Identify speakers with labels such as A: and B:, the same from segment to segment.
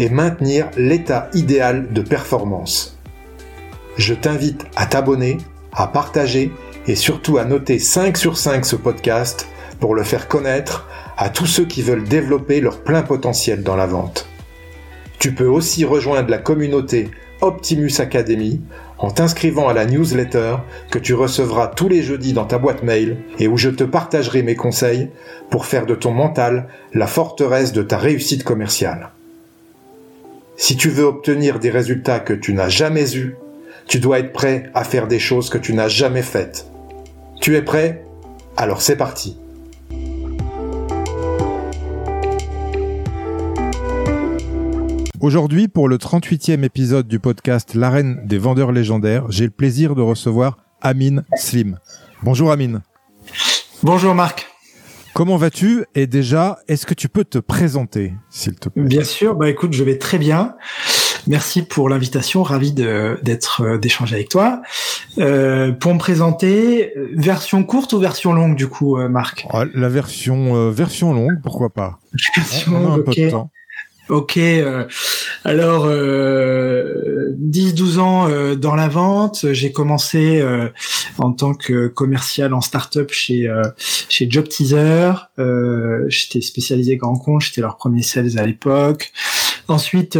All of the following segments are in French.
A: et maintenir l'état idéal de performance. Je t'invite à t'abonner, à partager et surtout à noter 5 sur 5 ce podcast pour le faire connaître à tous ceux qui veulent développer leur plein potentiel dans la vente. Tu peux aussi rejoindre la communauté Optimus Academy en t'inscrivant à la newsletter que tu recevras tous les jeudis dans ta boîte mail et où je te partagerai mes conseils pour faire de ton mental la forteresse de ta réussite commerciale. Si tu veux obtenir des résultats que tu n'as jamais eus, tu dois être prêt à faire des choses que tu n'as jamais faites. Tu es prêt? Alors c'est parti. Aujourd'hui, pour le 38e épisode du podcast L'arène des vendeurs légendaires, j'ai le plaisir de recevoir Amine Slim. Bonjour Amine.
B: Bonjour Marc.
A: Comment vas-tu Et déjà, est-ce que tu peux te présenter, s'il te plaît?
B: Bien sûr. Bah écoute, je vais très bien. Merci pour l'invitation, ravi d'être euh, d'échanger avec toi. Euh, pour me présenter, version courte ou version longue du coup, euh, Marc?
A: Ah, La version euh, version longue, pourquoi pas?
B: Version longue, un peu de temps. Ok, euh, alors euh, 10-12 ans euh, dans la vente, j'ai commencé euh, en tant que commercial en start-up chez chez Job Teaser. j'étais spécialisé grand compte, j'étais leur premier sales à l'époque. Ensuite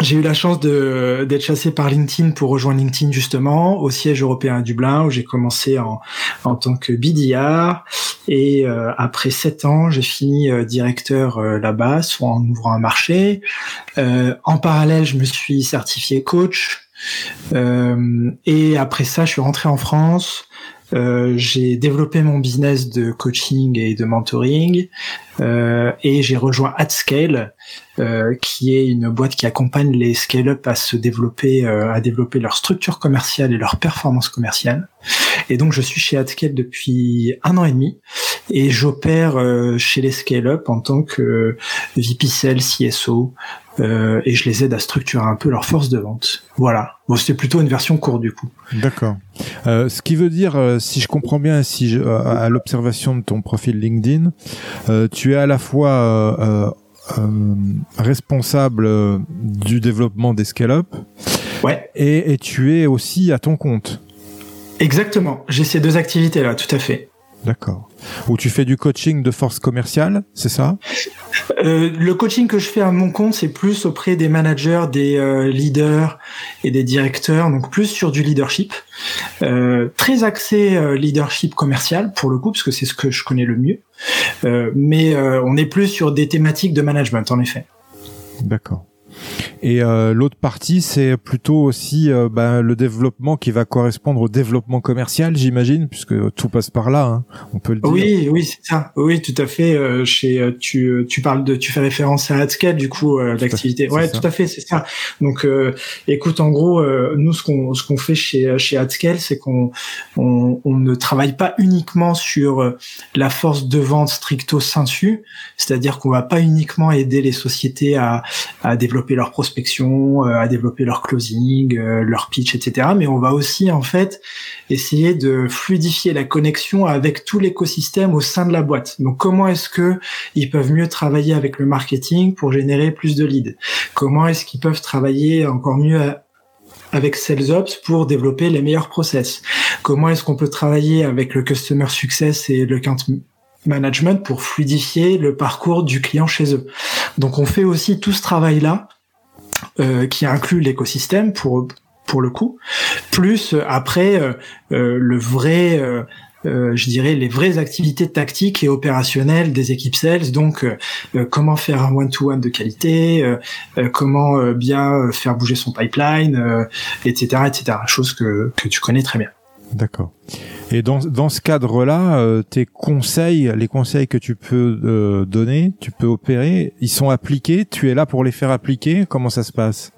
B: j'ai eu la chance d'être chassé par LinkedIn pour rejoindre LinkedIn justement au siège européen à Dublin où j'ai commencé en, en tant que BDR et euh, après sept ans j'ai fini euh, directeur euh, là-bas soit en ouvrant un marché. en parallèle je me suis certifié coach et après ça je suis rentré en France. Euh, j'ai développé mon business de coaching et de mentoring euh, et j'ai rejoint AdScale, euh, qui est une boîte qui accompagne les scale-up à se développer, euh, à développer leur structure commerciale et leur performance commerciale. Et donc je suis chez AdScale depuis un an et demi et j'opère euh, chez les scale-up en tant que VP CSO, et je les aide à structurer un peu leur force de vente. Voilà. Bon, c'était plutôt une version courte du coup.
A: D'accord. Ce qui veut dire, si je comprends bien, si à l'observation de ton profil LinkedIn, tu es à la fois responsable du développement des scale-up,
B: ouais.
A: et, et tu es aussi à ton compte.
B: Exactement. J'ai ces deux activités là, tout à fait.
A: D'accord. Où tu fais du coaching de force commerciale, c'est ça?
B: Euh, Le coaching que je fais à mon compte, c'est plus auprès des managers, des euh, leaders et des directeurs, donc plus sur du leadership. Euh, très axé leadership commercial pour le coup, parce que c'est ce que je connais le mieux. Mais on est plus sur des thématiques de management, en effet.
A: D'accord. Et euh, l'autre partie, c'est plutôt aussi euh, ben, le développement qui va correspondre au développement commercial, j'imagine, puisque tout passe par là. Hein, on peut le dire.
B: Oui, oui, c'est ça. Oui, tout à fait. Euh, chez euh, tu, tu parles de, tu fais référence à AdScale, du coup, euh, l'activité. Ouais, tout à fait, c'est ça. Donc, écoute, en gros, nous, ce qu'on ce qu'on fait chez chez AdScale, c'est qu'on on, on, ne travaille pas uniquement sur la force de vente stricto sensu, c'est-à-dire qu'on va pas uniquement aider les sociétés à à développer leur prospection, euh, à développer leur closing, euh, leur pitch, etc. Mais on va aussi en fait essayer de fluidifier la connexion avec tout l'écosystème au sein de la boîte. Donc comment est-ce que ils peuvent mieux travailler avec le marketing pour générer plus de leads? Comment est-ce qu'ils peuvent travailler encore mieux avec SalesOps pour développer les meilleurs process? Comment est-ce qu'on peut travailler avec le Customer Success et le Count Management pour fluidifier le parcours du client chez eux? Donc on fait aussi tout ce travail-là euh, qui inclut l'écosystème pour pour le coup, plus euh, après euh, le vrai euh, je dirais, les vraies activités tactiques et opérationnelles des équipes sales. Donc, comment faire un one-to-one de qualité, comment bien faire bouger son pipeline, etc., etc. Chose que, que tu connais très bien.
A: D'accord. Et dans, dans ce cadre-là, euh, tes conseils, les conseils que tu peux euh, donner, tu peux opérer, ils sont appliqués, tu es là pour les faire appliquer, comment ça se passe?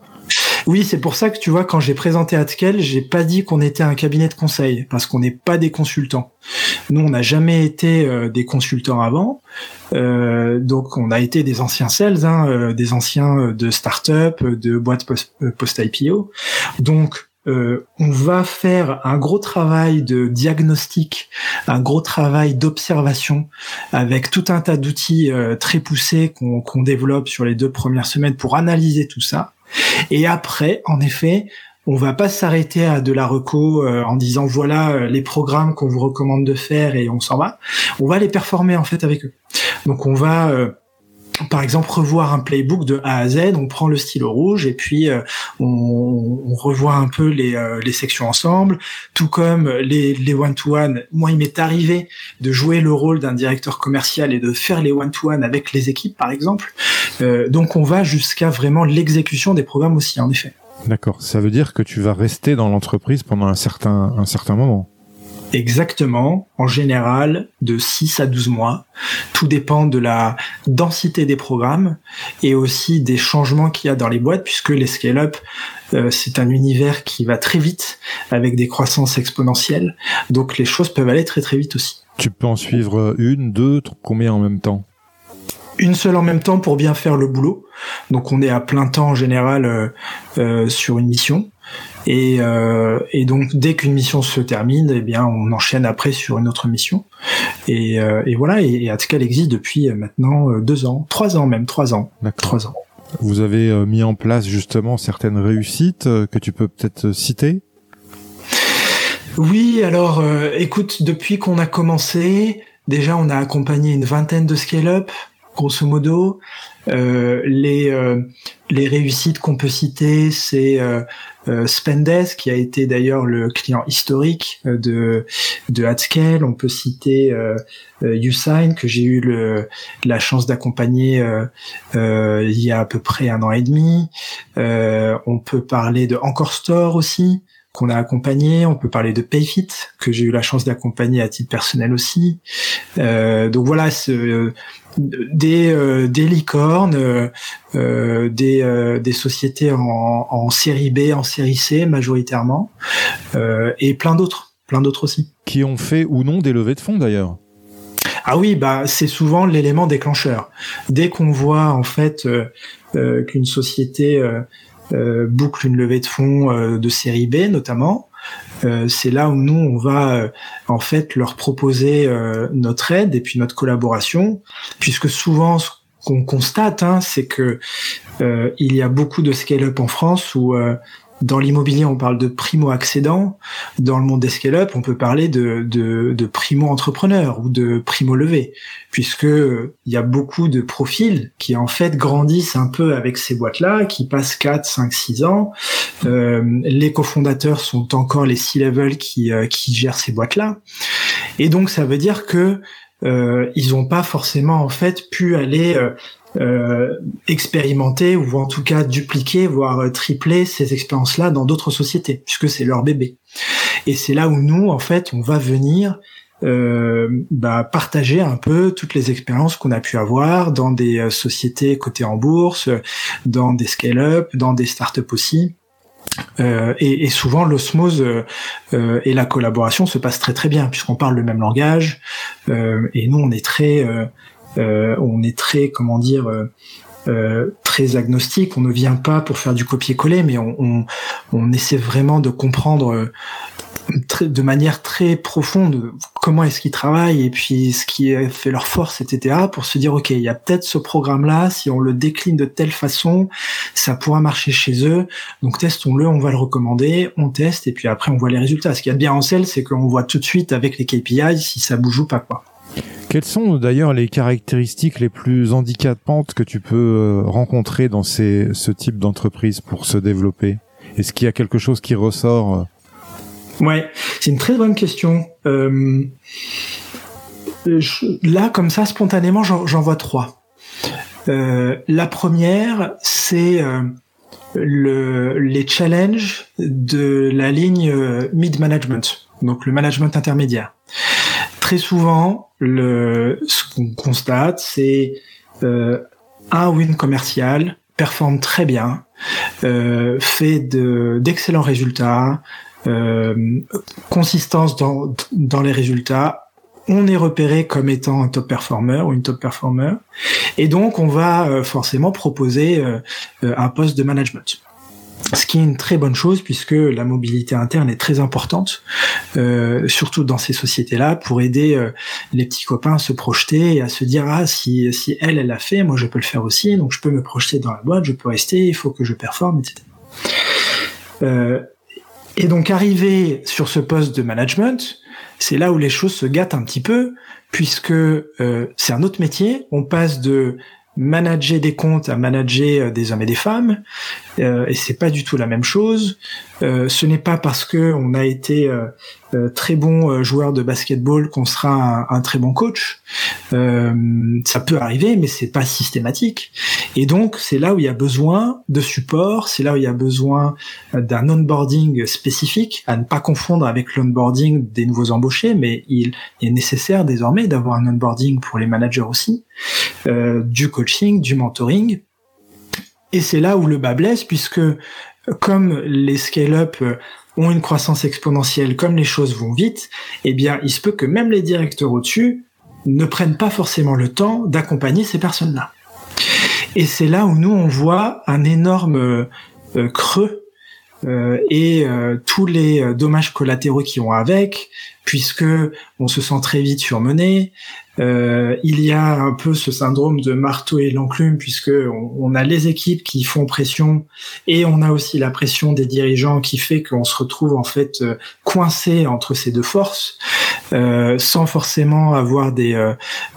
B: Oui, c'est pour ça que tu vois, quand j'ai présenté Atkel, j'ai pas dit qu'on était un cabinet de conseil, parce qu'on n'est pas des consultants. Nous, on n'a jamais été euh, des consultants avant, euh, donc on a été des anciens sales, hein, euh, des anciens de start-up, de boîtes post-IPO. donc on va faire un gros travail de diagnostic, un gros travail d'observation avec tout un tas d'outils très poussés qu'on développe sur les deux premières semaines pour analyser tout ça. Et après, en effet, on va pas s'arrêter à de la reco euh, en disant voilà euh, les programmes qu'on vous recommande de faire et on s'en va. On va les performer en fait avec eux. Donc on va euh, par exemple revoir un playbook de A à Z, on prend le stylo rouge et puis on, revoit un peu les, les, sections ensemble, tout comme les, les one-to-one. Moi, il m'est arrivé de jouer le rôle d'un directeur commercial et de faire les one-to-one avec les équipes, par exemple. donc on va jusqu'à vraiment l'exécution des programmes aussi, en effet.
A: D'accord. Ça veut dire que tu vas rester dans l'entreprise pendant un certain, un certain moment.
B: Exactement, en général de 6 à 12 mois. Tout dépend de la densité des programmes et aussi des changements qu'il y a dans les boîtes puisque les scale-up, euh, c'est un univers qui va très vite avec des croissances exponentielles. Donc les choses peuvent aller très très vite aussi.
A: Tu peux en suivre une, deux, combien en même temps?
B: Une seule en même temps pour bien faire le boulot. Donc on est à plein temps en général euh, euh, sur une mission. Et, euh, et donc dès qu'une mission se termine, eh bien on enchaîne après sur une autre mission. Et, et voilà. Et, et Atcal existe depuis maintenant deux ans, trois ans même, trois ans, trois ans.
A: Vous avez mis en place justement certaines réussites que tu peux peut-être citer?
B: Oui, alors écoute, depuis qu'on a commencé, déjà on a accompagné une vingtaine de scale-up grosso modo. Euh, les, euh, les réussites qu'on peut citer, c'est euh, euh Spendesk, qui a été d'ailleurs le client historique de, de Hatscale. On peut citer Usign, que j'ai eu le, la chance d'accompagner il y a à peu près un an et demi. on peut parler de Encore Store aussi, qu'on a accompagné. On peut parler de Payfit que j'ai eu la chance d'accompagner à titre personnel aussi. Euh, donc voilà, ce, des, euh, des licornes, euh, euh des, euh, des sociétés en, en, série B, en série C majoritairement, et plein d'autres, plein d'autres aussi.
A: Qui ont fait ou non des levées de fonds d'ailleurs.
B: Ah oui, bah c'est souvent l'élément déclencheur. Dès qu'on voit en fait qu'une société boucle une levée de fonds de série B notamment, euh, c'est là où nous on va euh, en fait leur proposer euh, notre aide et puis notre collaboration, puisque souvent ce qu'on constate, hein, c'est que il y a beaucoup de scale-up en France où dans l'immobilier, on parle de primo-accédant. Dans le monde des scale-up, on peut parler de, primo-entrepreneur ou de primo-levé, puisque il y a beaucoup de profils qui en fait grandissent un peu avec ces boîtes-là, qui passent 4, 5, 6 ans. Euh, les cofondateurs sont encore les C-level qui, euh, qui gèrent ces boîtes-là. Et donc, ça veut dire que euh, ils n'ont pas forcément en fait pu aller euh, euh, expérimenter ou en tout cas dupliquer, voire euh, tripler ces expériences-là dans d'autres sociétés, puisque c'est leur bébé. Et c'est là où nous, en fait, on va venir euh, bah, partager un peu toutes les expériences qu'on a pu avoir dans des euh, sociétés cotées en bourse, dans des scale-up, dans des start up aussi. Euh, et, et, souvent l'osmose euh, et la collaboration se passent très très bien puisqu'on parle le même langage et nous on est très euh, on est très, comment dire, euh, euh, très agnostique. On ne vient pas pour faire du copier-coller, mais on, essaie vraiment de comprendre de manière très profonde comment est-ce qu'ils travaillent et puis ce qui fait leur force, etc. pour se dire, OK, il y a peut-être ce programme-là, si on le décline de telle façon, ça pourra marcher chez eux. Donc testons-le, on va le recommander, on teste et puis après on voit les résultats. Ce qu'il y a de bien en sel, c'est qu'on voit tout de suite avec les KPI si ça bouge ou pas, quoi.
A: Quelles sont d'ailleurs les caractéristiques les plus handicapantes que tu peux euh, rencontrer dans ce type d'entreprise pour se développer? Est-ce qu'il y a quelque chose qui ressort
B: euh? Ouais, c'est une très bonne question. Euh, là, comme ça, spontanément, j'en vois trois. la première, c'est le, les challenges de la ligne mid-management, donc le management intermédiaire très souvent, le, ce qu'on constate, c'est euh, un win commercial performe très bien, fait d'excellents résultats, consistance dans, dans les résultats, on est repéré comme étant un top performer ou une top performer, et donc on va forcément proposer un poste de management ce qui est une très bonne chose puisque la mobilité interne est très importante, euh, surtout dans ces sociétés-là, pour aider euh, les petits copains à se projeter et à se dire ah si si elle elle l'a fait, moi je peux le faire aussi, donc je peux me projeter dans la boîte, je peux rester, il faut que je performe, etc. Euh, et donc arriver sur ce poste de management, c'est là où les choses se gâtent un petit peu puisque c'est un autre métier. On passe de manager des comptes à manager euh, des hommes et des femmes. Euh, et c'est pas du tout la même chose euh, ce n'est pas parce que on a été euh, très bon joueur de basketball qu'on sera un, très bon coach. Ça peut arriver mais c'est pas systématique. Et donc c'est là où il y a besoin de support c'est là où il y a besoin d'un onboarding spécifique à ne pas confondre avec l'onboarding des nouveaux embauchés mais il est nécessaire désormais d'avoir un onboarding pour les managers aussi du coaching du mentoring. Et c'est là où le bas blesse, puisque comme les scale-up euh, ont une croissance exponentielle, comme les choses vont vite, eh bien, il se peut que même les directeurs au-dessus ne prennent pas forcément le temps d'accompagner ces personnes-là. Et c'est là où nous, on voit un énorme euh, creux euh, et tous les dommages collatéraux qui ont avec, puisque on se sent très vite surmené, euh, il y a un peu ce syndrome de marteau et l'enclume puisque on, a les équipes qui font pression et on a aussi la pression des dirigeants qui fait qu'on se retrouve en fait euh, coincé entre ces deux forces euh, sans forcément avoir des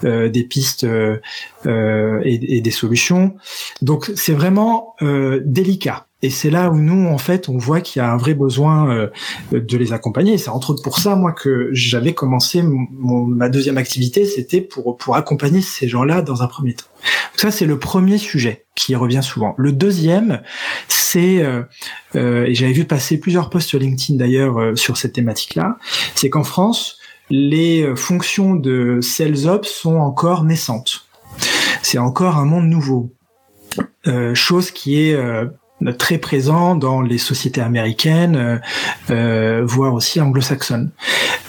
B: des pistes et, des solutions. Donc c'est vraiment délicat. Et c'est là où nous, en fait, on voit qu'il y a un vrai besoin de les accompagner. C'est entre autres pour ça, moi, que j'avais commencé ma deuxième activité, c'était pour, pour accompagner ces gens-là dans un premier temps. ça, c'est le premier sujet qui revient souvent. Le deuxième, c'est, euh, euh, et j'avais vu passer plusieurs posts sur LinkedIn d'ailleurs euh, sur cette thématique-là, c'est qu'en France, les fonctions de sales ops sont encore naissantes. C'est encore un monde nouveau. chose qui est très présent dans les sociétés américaines, euh, euh, voire aussi anglo-saxonnes.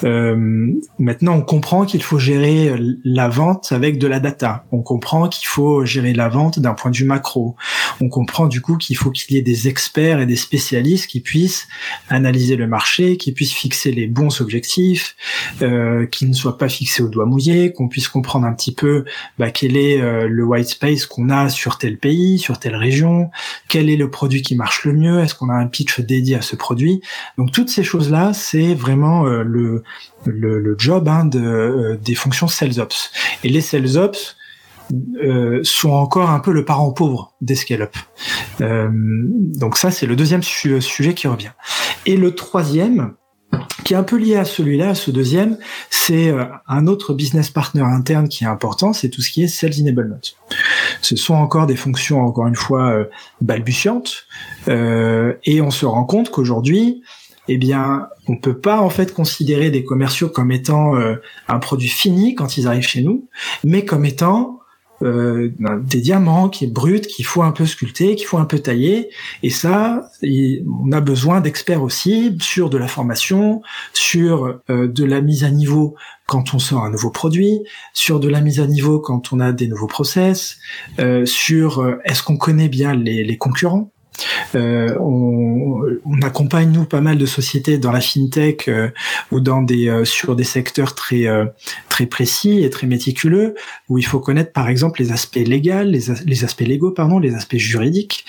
B: Euh, maintenant, on comprend qu'il faut gérer la vente avec de la data. On comprend qu'il faut gérer la vente d'un point de vue macro. On comprend du coup qu'il faut qu'il y ait des experts et des spécialistes qui puissent analyser le marché, qui puissent fixer les bons objectifs, euh, qui ne soient pas fixés au doigt mouillé, qu'on puisse comprendre un petit peu bah, quel est euh, le white space qu'on a sur tel pays, sur telle région, quel est le produit qui marche le mieux Est-ce qu'on a un pitch dédié à ce produit? Donc toutes ces choses-là, c'est vraiment euh, le, le, job hein, de, euh, des fonctions sales ops. Et les sales ops euh, sont encore un peu le parent pauvre des scale-up. donc ça, c'est le deuxième sujet qui revient. Et le troisième, qui est un peu lié à celui-là, à ce deuxième, c'est euh, un autre business partner interne qui est important, c'est tout ce qui est sales enablement. Ce sont encore des fonctions, encore une fois, euh, balbutiantes, euh, et on se rend compte qu'aujourd'hui, eh bien, on peut pas en fait considérer des commerciaux comme étant un produit fini quand ils arrivent chez nous, mais comme étant euh, des diamants qui est brut, qu'il faut un peu sculpter, qu'il faut un peu tailler. Et ça, on a besoin d'experts aussi sur de la formation, sur euh, de la mise à niveau quand on sort un nouveau produit, sur de la mise à niveau quand on a des nouveaux process, euh, sur est-ce qu'on connaît bien les concurrents. Euh, on, on, accompagne nous pas mal de sociétés dans la fintech euh, ou dans des euh, sur des secteurs très très précis et très méticuleux où il faut connaître par exemple les aspects légaux, les, les aspects légaux pardon, les aspects juridiques.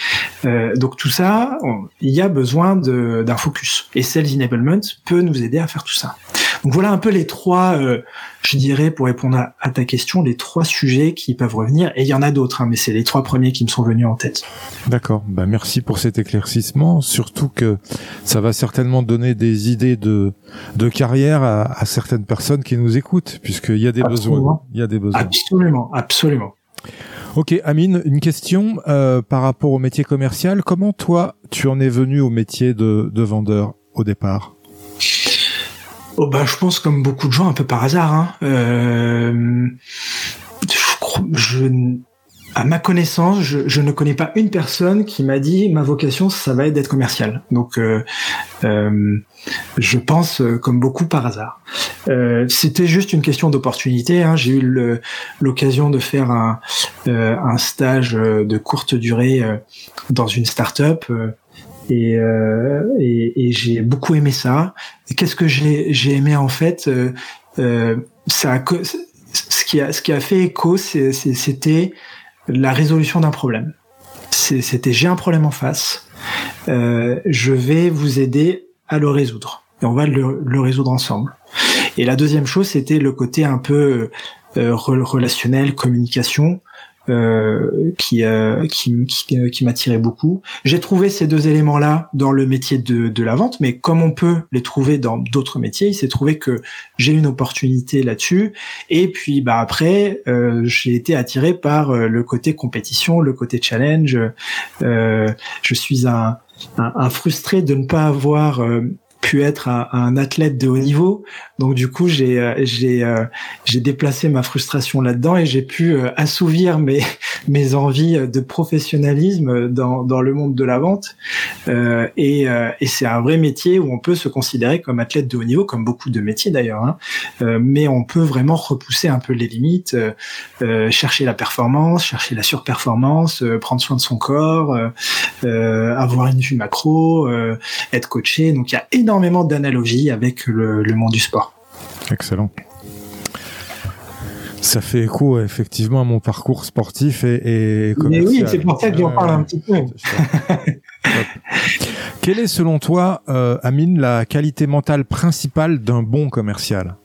B: donc tout ça, il y a besoin d'un focus et Sales Enablement peut nous aider à faire tout ça. Donc voilà un peu les trois, euh, je dirais, pour répondre à, ta question, les trois sujets qui peuvent revenir. Et il y en a d'autres, hein, mais c'est les trois premiers qui me sont venus en tête.
A: D'accord. Bah merci pour cet éclaircissement. Surtout que ça va certainement donner des idées de de carrière à, certaines personnes qui nous écoutent, puisqu'il y a des besoins. Il y a des besoins.
B: Absolument, absolument.
A: Ok, Amine, une question euh, par rapport au métier commercial. Comment toi, tu en es venu au métier de, de vendeur au départ?
B: Oh bah je pense comme beaucoup de gens un peu par hasard. Hein. Euh, je, à ma connaissance, je, ne connais pas une personne qui m'a dit ma vocation, ça va être d'être commercial. Donc, euh, euh, je pense euh, comme beaucoup par hasard. Euh, C'était juste une question d'opportunité. Hein. J'ai eu l'occasion de faire un, stage de courte durée dans une start-up. Et, et, et j'ai beaucoup aimé ça. Qu'est-ce que j'ai aimé en fait Ça a, ce qui a ce qui a fait écho, c'était la résolution d'un problème. C'était j'ai un problème en face, euh, je vais vous aider à le résoudre et on va le, le résoudre ensemble. Et la deuxième chose, c'était le côté un peu euh, relationnel, communication. Euh, qui, euh, qui, qui, euh, qui m'attirait beaucoup. J'ai trouvé ces deux éléments-là dans le métier de, de la vente, mais comme on peut les trouver dans d'autres métiers, il s'est trouvé que j'ai une opportunité là-dessus. Et puis bah après, euh, j'ai été attiré par le côté compétition, le côté challenge. je suis un, un, un, frustré de ne pas avoir pu être un, athlète de haut niveau. Donc du coup, j'ai euh, j'ai euh, j'ai déplacé ma frustration là-dedans et j'ai pu euh, assouvir mes mes envies de professionnalisme dans dans le monde de la vente. et et c'est un vrai métier où on peut se considérer comme athlète de haut niveau, comme beaucoup de métiers d'ailleurs. Hein. mais on peut vraiment repousser un peu les limites, chercher la performance, chercher la surperformance, prendre soin de son corps, avoir une vue macro, être coaché. Donc il y a énormément énormément d'analogies avec le, monde du sport.
A: Excellent. Ça fait écho effectivement à mon parcours sportif et,
B: et Mais oui, c'est pour ça que j'en parle un petit peu.
A: Quelle est selon toi, euh, Amine, la qualité mentale principale d'un bon commercial?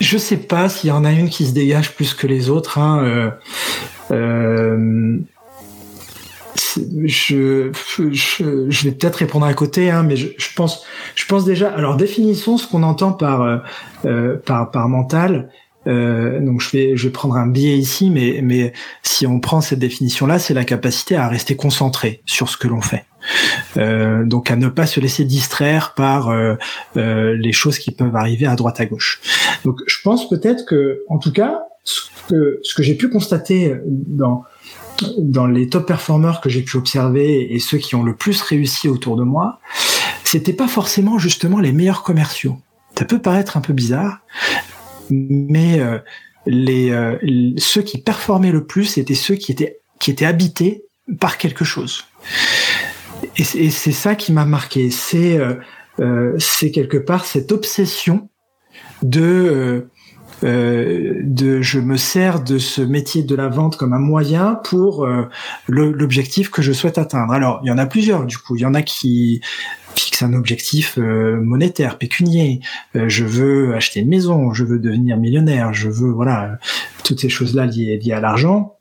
B: Je sais pas s'il y en a une qui se dégage plus que les autres. Hein. Euh, euh, je, je, je, vais peut-être répondre à côté, hein, mais je, je, pense, je pense déjà. Alors définissons ce qu'on entend par euh, euh, par par mental. Euh, donc je vais je vais prendre un biais ici, mais mais si on prend cette définition-là, c'est la capacité à rester concentré sur ce que l'on fait. Euh, donc à ne pas se laisser distraire par euh, euh, les choses qui peuvent arriver à droite à gauche. Donc je pense peut-être que, en tout cas, ce que ce que j'ai pu constater dans dans les top performers que j'ai pu observer et ceux qui ont le plus réussi autour de moi, c'était pas forcément justement les meilleurs commerciaux. Ça peut paraître un peu bizarre, mais euh, les euh, ceux qui performaient le plus étaient ceux qui étaient qui étaient habités par quelque chose. Et c'est ça qui m'a marqué. C'est euh, c'est quelque part cette obsession de euh, de je me sers de ce métier de la vente comme un moyen pour euh, l'objectif que je souhaite atteindre. Alors, il y en a plusieurs du coup. Il y en a qui fixent un objectif euh, monétaire, pécunier. je veux acheter une maison, je veux devenir millionnaire, je veux voilà toutes ces choses-là liées à l'argent.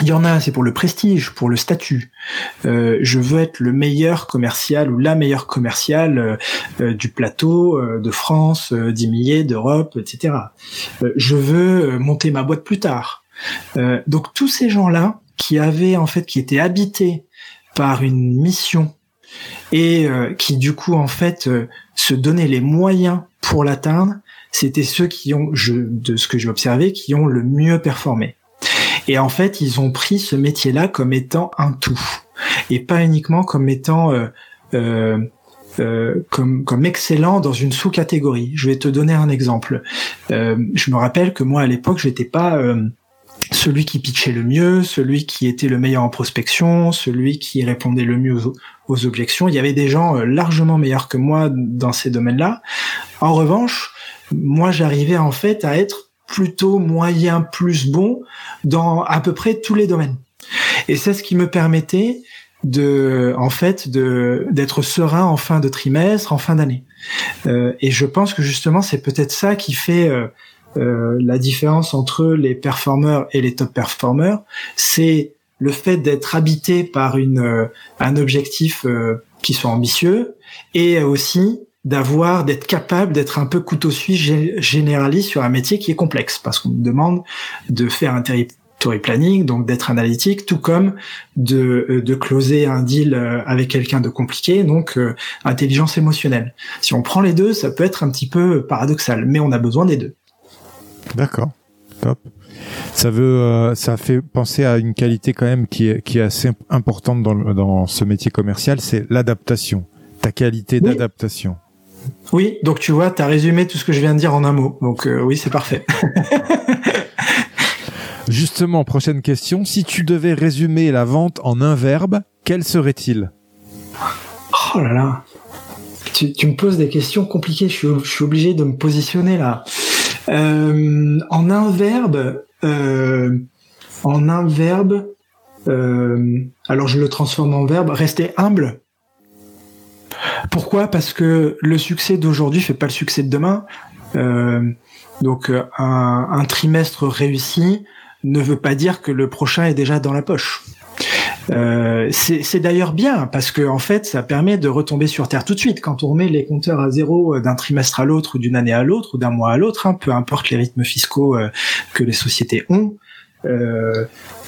B: Il y en a, c'est pour le prestige, pour le statut. Euh, je veux être le meilleur commercial ou la meilleure commerciale euh, euh, du plateau de France, dix milliers, d'Europe, etc. je veux monter ma boîte plus tard. donc tous ces gens-là qui avaient en fait, qui étaient habités par une mission et qui du coup en fait se donnaient les moyens pour l'atteindre, c'était ceux qui ont, je, de ce que j'ai observé, qui ont le mieux performé. Et en fait, ils ont pris ce métier-là comme étant un tout, et pas uniquement comme étant euh, euh, euh, comme, comme excellent dans une sous-catégorie. Je vais te donner un exemple. je me rappelle que moi à l'époque, j'étais pas celui qui pitchait le mieux, celui qui était le meilleur en prospection, celui qui répondait le mieux aux, aux objections. Il y avait des gens largement meilleurs que moi dans ces domaines-là. En revanche, moi j'arrivais en fait à être plutôt moyen plus bon dans à peu près tous les domaines. Et c'est ce qui me permettait de, en fait, de d'être serein en fin de trimestre, en fin d'année. Euh, et je pense que justement, c'est peut-être ça qui fait euh, euh, la différence entre les performeurs et les top performers. C'est le fait d'être habité par une euh, un objectif euh, qui soit ambitieux et aussi d'avoir, d'être capable d'être un peu couteau suisse généraliste sur un métier qui est complexe, parce qu'on nous demande de faire un territory planning, donc d'être analytique, tout comme de, euh, de closer un deal euh, avec quelqu'un de compliqué, donc euh, intelligence émotionnelle. Si on prend les deux, ça peut être un petit peu paradoxal, mais on a besoin des deux.
A: D'accord, top. Ça veut, ça fait penser à une qualité quand même qui est, qui est assez importante dans, dans ce métier commercial, c'est l'adaptation, ta qualité d'adaptation.
B: Oui, donc tu vois, tu as résumé tout ce que je viens de dire en un mot. Donc oui, c'est parfait.
A: Justement, prochaine question. Si tu devais résumer la vente en un verbe, quel serait-il?
B: Oh là là. Tu, me poses des questions compliquées. Je suis, obligé de me positionner là. Euh, en un verbe, euh, en un verbe, euh, alors je le transforme en verbe, rester humble. Pourquoi? Parce que le succès d'aujourd'hui fait pas le succès de demain. donc un, trimestre réussi, ne veut pas dire que le prochain est déjà dans la poche. Euh, c'est d'ailleurs bien parce que en fait, ça permet de retomber sur terre tout de suite. Quand on remet les compteurs à zéro euh, d'un trimestre à l'autre d'une année à l'autre ou d'un mois à l'autre, hein, peu importe les rythmes fiscaux euh, que les sociétés ont,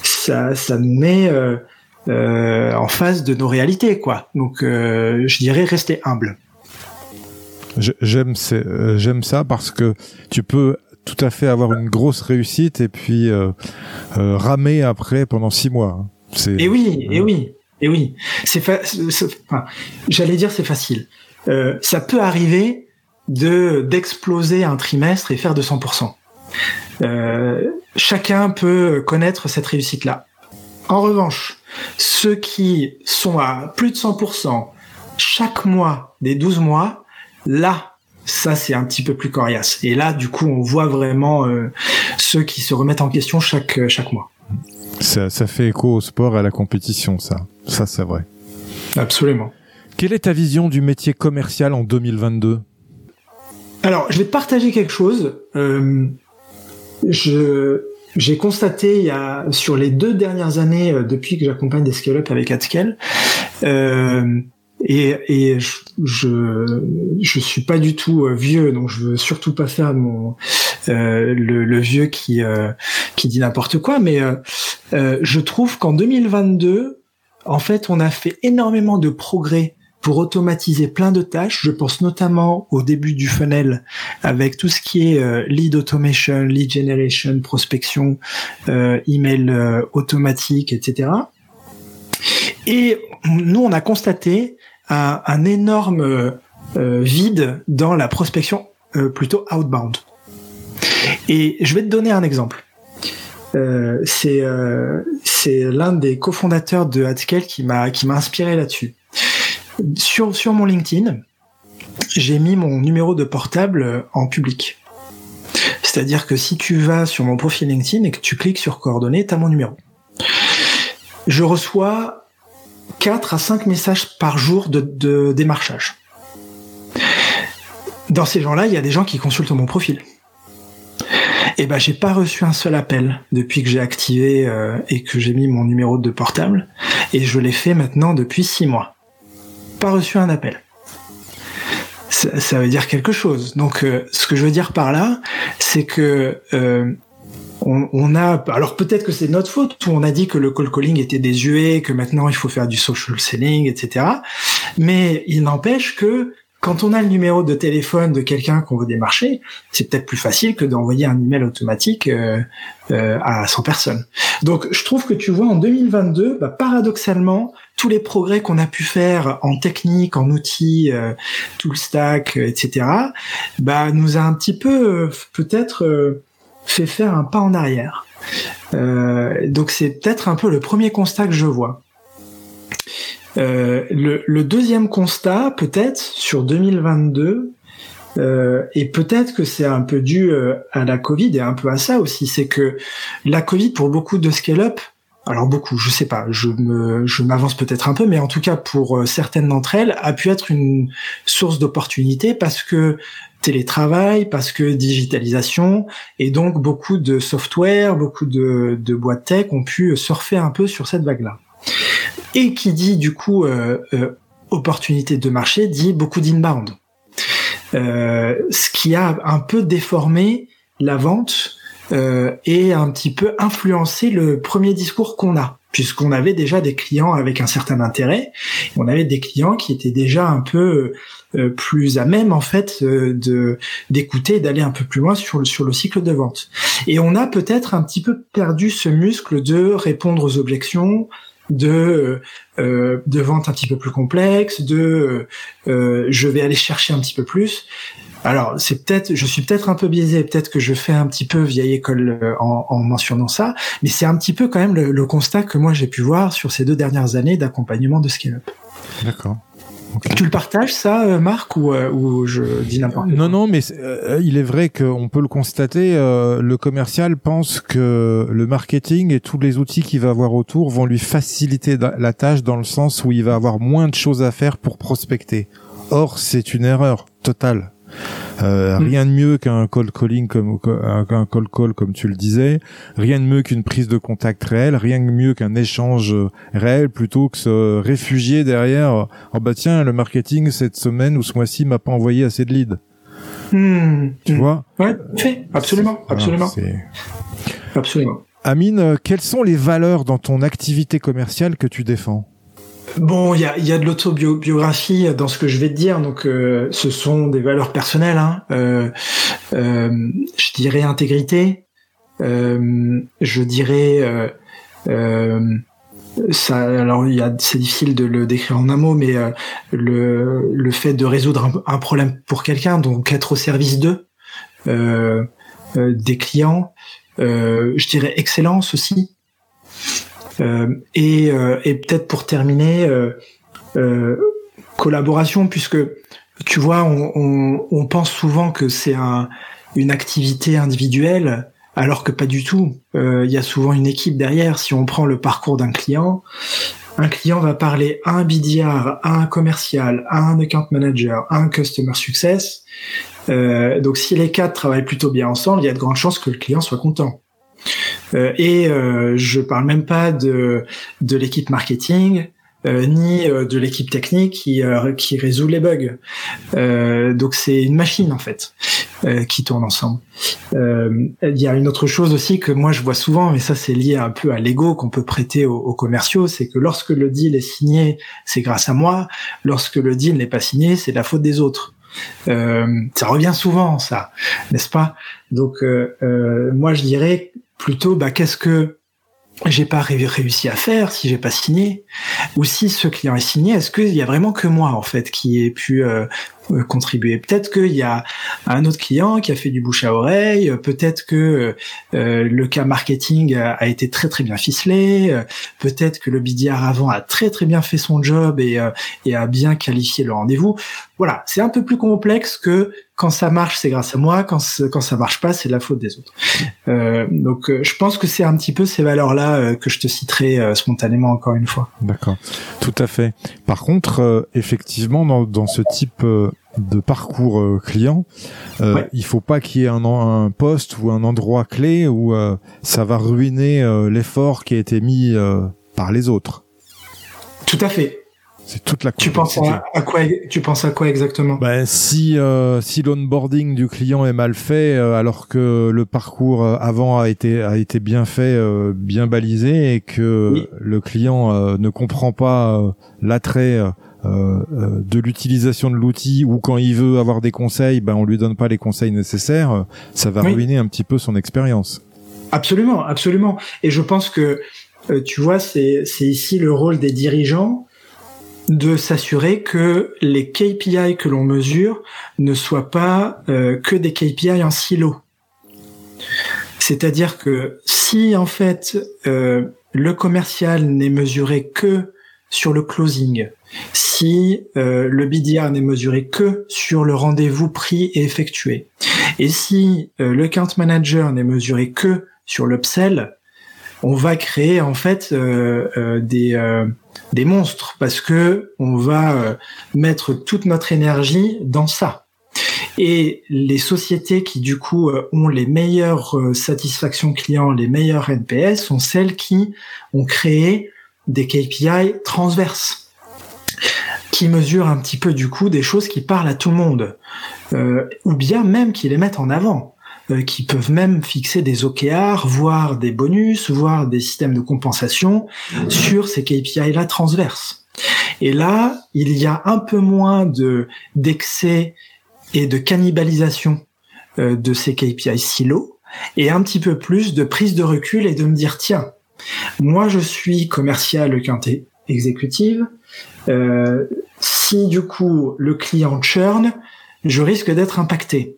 B: ça, ça nous met en face de nos réalités, quoi. Donc, je dirais rester humble.
A: J'aime j'aime ça parce que tu peux tout à fait avoir une grosse réussite et puis euh, euh, ramer après pendant six mois.
B: Hein. Et oui, et oui, et oui. C'est j'allais dire c'est facile. Euh, ça peut arriver de d'exploser un trimestre et faire 200%. chacun peut connaître cette réussite-là. En revanche, ceux qui sont à plus de 100% chaque mois des 12 mois, là, ça c'est un petit peu plus coriace. Et là, du coup, on voit vraiment euh, ceux qui se remettent en question chaque euh, chaque mois.
A: Ça, ça fait écho au sport et à la compétition, ça. Ça, c'est vrai.
B: Absolument.
A: Quelle est ta vision du métier commercial en 2022
B: Alors, je vais te partager quelque chose. Euh, je j'ai constaté il y a sur les deux dernières années depuis que j'accompagne des scale-up avec Adscale, euh, et, et je, je, je suis pas du tout euh, vieux, donc je veux surtout pas faire mon euh, le, le, vieux qui euh, qui dit n'importe quoi. Mais euh, je trouve qu'en 2022, en fait, on a fait énormément de progrès pour automatiser plein de tâches. Je pense notamment au début du funnel avec tout ce qui est lead automation, lead generation, prospection, email automatique, etc. Et nous, on a constaté un, énorme euh, vide dans la prospection euh, plutôt outbound. Et je vais te donner un exemple. Euh, c'est c'est l'un des cofondateurs de Hadscale qui m'a qui m'a inspiré là-dessus. Sur sur mon LinkedIn, j'ai mis mon numéro de portable en public. C'est-à-dire que si tu vas sur mon profil LinkedIn et que tu cliques sur coordonnées, tu as mon numéro. Je reçois 4 à 5 messages par jour de, démarchage. Dans ces gens-là, il y a des gens qui consultent mon profil. Et eh ben, j'ai pas reçu un seul appel depuis que j'ai activé euh, et que j'ai mis mon numéro de portable. Et je l'ai fait maintenant depuis 6 mois. Pas reçu un appel. Ça, veut dire quelque chose. Donc, euh, ce que je veux dire par là, c'est que euh, on, a, alors peut-être que c'est notre faute, où on a dit que le call calling était désuet, que maintenant il faut faire du social selling, etc. Mais il n'empêche que quand on a le numéro de téléphone de quelqu'un qu'on veut démarcher, c'est peut-être plus facile que d'envoyer un email automatique euh, à 100 personnes. Donc je trouve que tu vois en 2022, bah, paradoxalement, tous les progrès qu'on a pu faire en technique, en outils, euh, tool stack, etc., bah, nous a un petit peu peut-être fait faire un pas en arrière. Euh, donc c'est peut-être un peu le premier constat que je vois. Euh, le, deuxième constat, peut-être sur 2022, euh, et peut-être que c'est un peu dû à la Covid et un peu à ça aussi, c'est que la Covid pour beaucoup de scale-up, alors beaucoup, je sais pas, je me, je m'avance peut-être un peu, mais en tout cas pour certaines d'entre elles, a pu être une source d'opportunité parce que télétravail, parce que digitalisation, et donc beaucoup de software, beaucoup de, de boîtes tech ont pu surfer un peu sur cette vague-là. Et qui dit du coup euh, euh, opportunité de marché, dit beaucoup d'inbound. Euh, ce qui a un peu déformé la vente euh, et un petit peu influencé le premier discours qu'on a. puisqu'on avait déjà des clients avec un certain intérêt. On avait des clients qui étaient déjà un peu euh, plus à même en fait euh, de d'écouter, d'aller un peu plus loin sur le sur le cycle de vente. Et on a peut-être un petit peu perdu ce muscle de répondre aux objections, de euh, de vente un petit peu plus complexe, de euh, je vais aller chercher un petit peu plus. Alors c'est peut-être, je suis peut-être un peu biaisé, peut-être que je fais un petit peu vieille école euh, en, en mentionnant ça, mais c'est un petit peu quand même le, le constat que moi j'ai pu voir sur ces deux dernières années d'accompagnement de scale-up.
A: D'accord.
B: Tu le partages ça, euh, Marc, ou, euh, ou je dis n'importe quoi?
A: Non, non, mais il est vrai qu'on peut le constater. le commercial pense que le marketing et tous les outils qu'il va avoir autour vont lui faciliter la tâche dans le sens où il va avoir moins de choses à faire pour prospecter. Or, c'est une erreur totale. Euh, mm. Rien de mieux qu'un cold calling comme un cold call comme tu le disais. Rien de mieux qu'une prise de contact réelle. Rien de mieux qu'un échange réel plutôt que se réfugier derrière. Oh bah tiens, le marketing cette semaine ou ce mois-ci m'a pas envoyé assez de leads.
B: Mm.
A: Tu vois
B: Ouais, fait. Absolument, absolument, absolument.
A: Amine, quelles sont les valeurs dans ton activité commerciale que tu défends?
B: Bon, il y a, de l'autobiographie dans ce que je vais te dire, donc euh, ce sont des valeurs personnelles. Hein. Euh, euh, je dirais intégrité. je dirais ça. Alors, c'est difficile de le décrire en un mot, mais le, le fait de résoudre un, problème pour quelqu'un, donc être au service d'eux, des clients. je dirais excellence aussi. Euh, et, euh, et peut-être pour terminer, euh, collaboration, puisque tu vois, on, on, on pense souvent que c'est un, une activité individuelle, alors que pas du tout. Il y a souvent une équipe derrière. Si on prend le parcours d'un client, un client va parler à un BDR, à un commercial, à un account manager, à un customer success. Euh, donc si les quatre travaillent plutôt bien ensemble, il y a de grandes chances que le client soit content. Euh, et euh, je parle même pas de, de l'équipe marketing, euh, ni euh, de l'équipe technique qui, euh, qui résout les bugs. donc c'est une machine en fait qui tourne ensemble. Il y a une autre chose aussi que moi je vois souvent, mais ça c'est lié un peu à l'ego qu'on peut prêter aux, aux commerciaux, c'est que lorsque le deal est signé, c'est grâce à moi. Lorsque le deal n'est pas signé, c'est la faute des autres. Euh, ça revient souvent, ça, n'est-ce pas? Donc, euh, euh, moi, je dirais plutôt, bah, qu'est-ce que j'ai pas réussi à faire si j'ai pas signé? Ou si ce client est signé est-ce qu'il y a vraiment que moi en fait qui ai pu euh, euh, contribuer? Peut-être qu'il y a un autre client qui a fait du bouche à oreille peut-être que euh, le cas marketing a, été très très bien ficelé peut-être que le BDR avant a très très bien fait son job et, et a bien qualifié le rendez-vous. Voilà c'est un peu plus complexe que quand ça marche, c'est grâce à moi. Quand quand ça marche pas, c'est la faute des autres. Euh, donc, euh, je pense que c'est un petit peu ces valeurs-là euh, que je te citerai spontanément encore une fois.
A: D'accord, tout à fait. Par contre, effectivement, dans, dans, ce type de parcours client, euh, il faut pas qu'il y ait un, un, poste ou un endroit clé où ça va ruiner l'effort qui a été mis par les autres.
B: Tout à fait.
A: C'est toute la
B: Tu penses à, quoi Tu penses à quoi exactement?
A: Ben si euh, si l'onboarding du client est mal fait, euh, alors que le parcours euh, avant a été a été bien fait, euh, bien balisé, et que le client ne comprend pas l'attrait de l'utilisation de l'outil, ou quand il veut avoir des conseils, ben on lui donne pas les conseils nécessaires, ça va ruiner un petit peu son expérience.
B: Absolument, absolument. Et je pense que tu vois, c'est c'est ici le rôle des dirigeants de s'assurer que les KPI que l'on mesure ne soient pas euh, que des KPI en silo. C'est-à-dire que si en fait euh, le commercial n'est mesuré que sur le closing, si euh, le BDR n'est mesuré que sur le rendez-vous pris et effectué, et si le account manager n'est mesuré que sur l'upsell, on va créer en fait des des monstres parce que on va euh, mettre toute notre énergie dans ça. Et les sociétés qui du coup euh, ont les meilleures euh, satisfactions clients, les meilleures NPS, sont celles qui ont créé des KPI transverses qui mesurent un petit peu du coup des choses qui parlent à tout le monde, ou bien même qui les mettent en avant. Qui peuvent même fixer des OKR, voire des bonus, voire des systèmes de compensation sur ces KPI-là transverses. Et là, il y a un peu moins de d'excès et de cannibalisation de ces KPI silos et un petit peu plus de prise de recul et de me dire tiens, moi je suis commercial quintet exécutive. Euh, si du coup le client churn, je risque d'être impacté.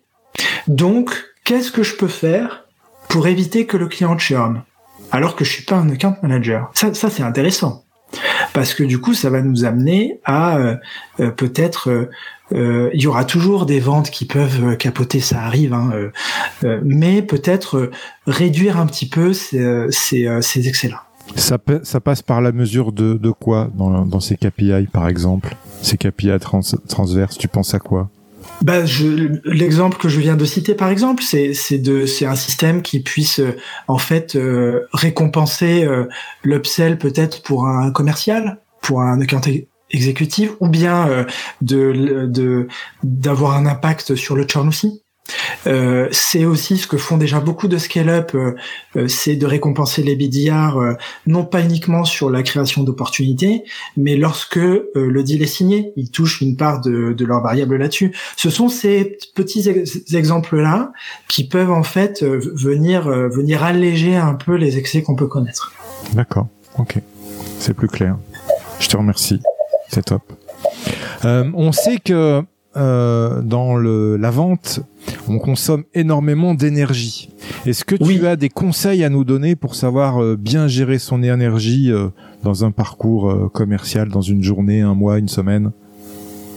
B: Donc, qu'est-ce que je peux faire pour éviter que le client churn alors que je suis pas un account manager? Ça, ça c'est intéressant. Parce que du coup, ça va nous amener à euh, euh, peut-être euh, il y aura toujours des ventes qui peuvent capoter, ça arrive, hein, mais peut-être réduire un petit peu ces, ces, excès-là.
A: Ça, ça, passe par la mesure de, de quoi dans, dans, ces KPI, par exemple? Ces KPI trans, transverses, tu penses à quoi?
B: Bah, l'exemple que je viens de citer, par exemple, c'est de c'est un système qui puisse euh, en fait euh, récompenser euh, l'upsell peut-être pour un commercial, pour un account exécutif, ou bien de de d'avoir un impact sur le churn aussi. Euh, c'est aussi ce que font déjà beaucoup de scale-up, euh, euh, c'est de récompenser les BDR non pas uniquement sur la création d'opportunités, mais lorsque le deal est signé, ils touchent une part de, de leur variable là-dessus. Ce sont ces petits exemples-là qui peuvent en fait venir venir alléger un peu les excès qu'on peut connaître.
A: D'accord, ok, c'est plus clair. Je te remercie, c'est top. on sait que euh, dans le, la vente, on consomme énormément d'énergie. Est-ce que tu as des conseils à nous donner pour savoir euh, bien gérer son énergie euh, dans un parcours commercial, dans une journée, un mois, une semaine?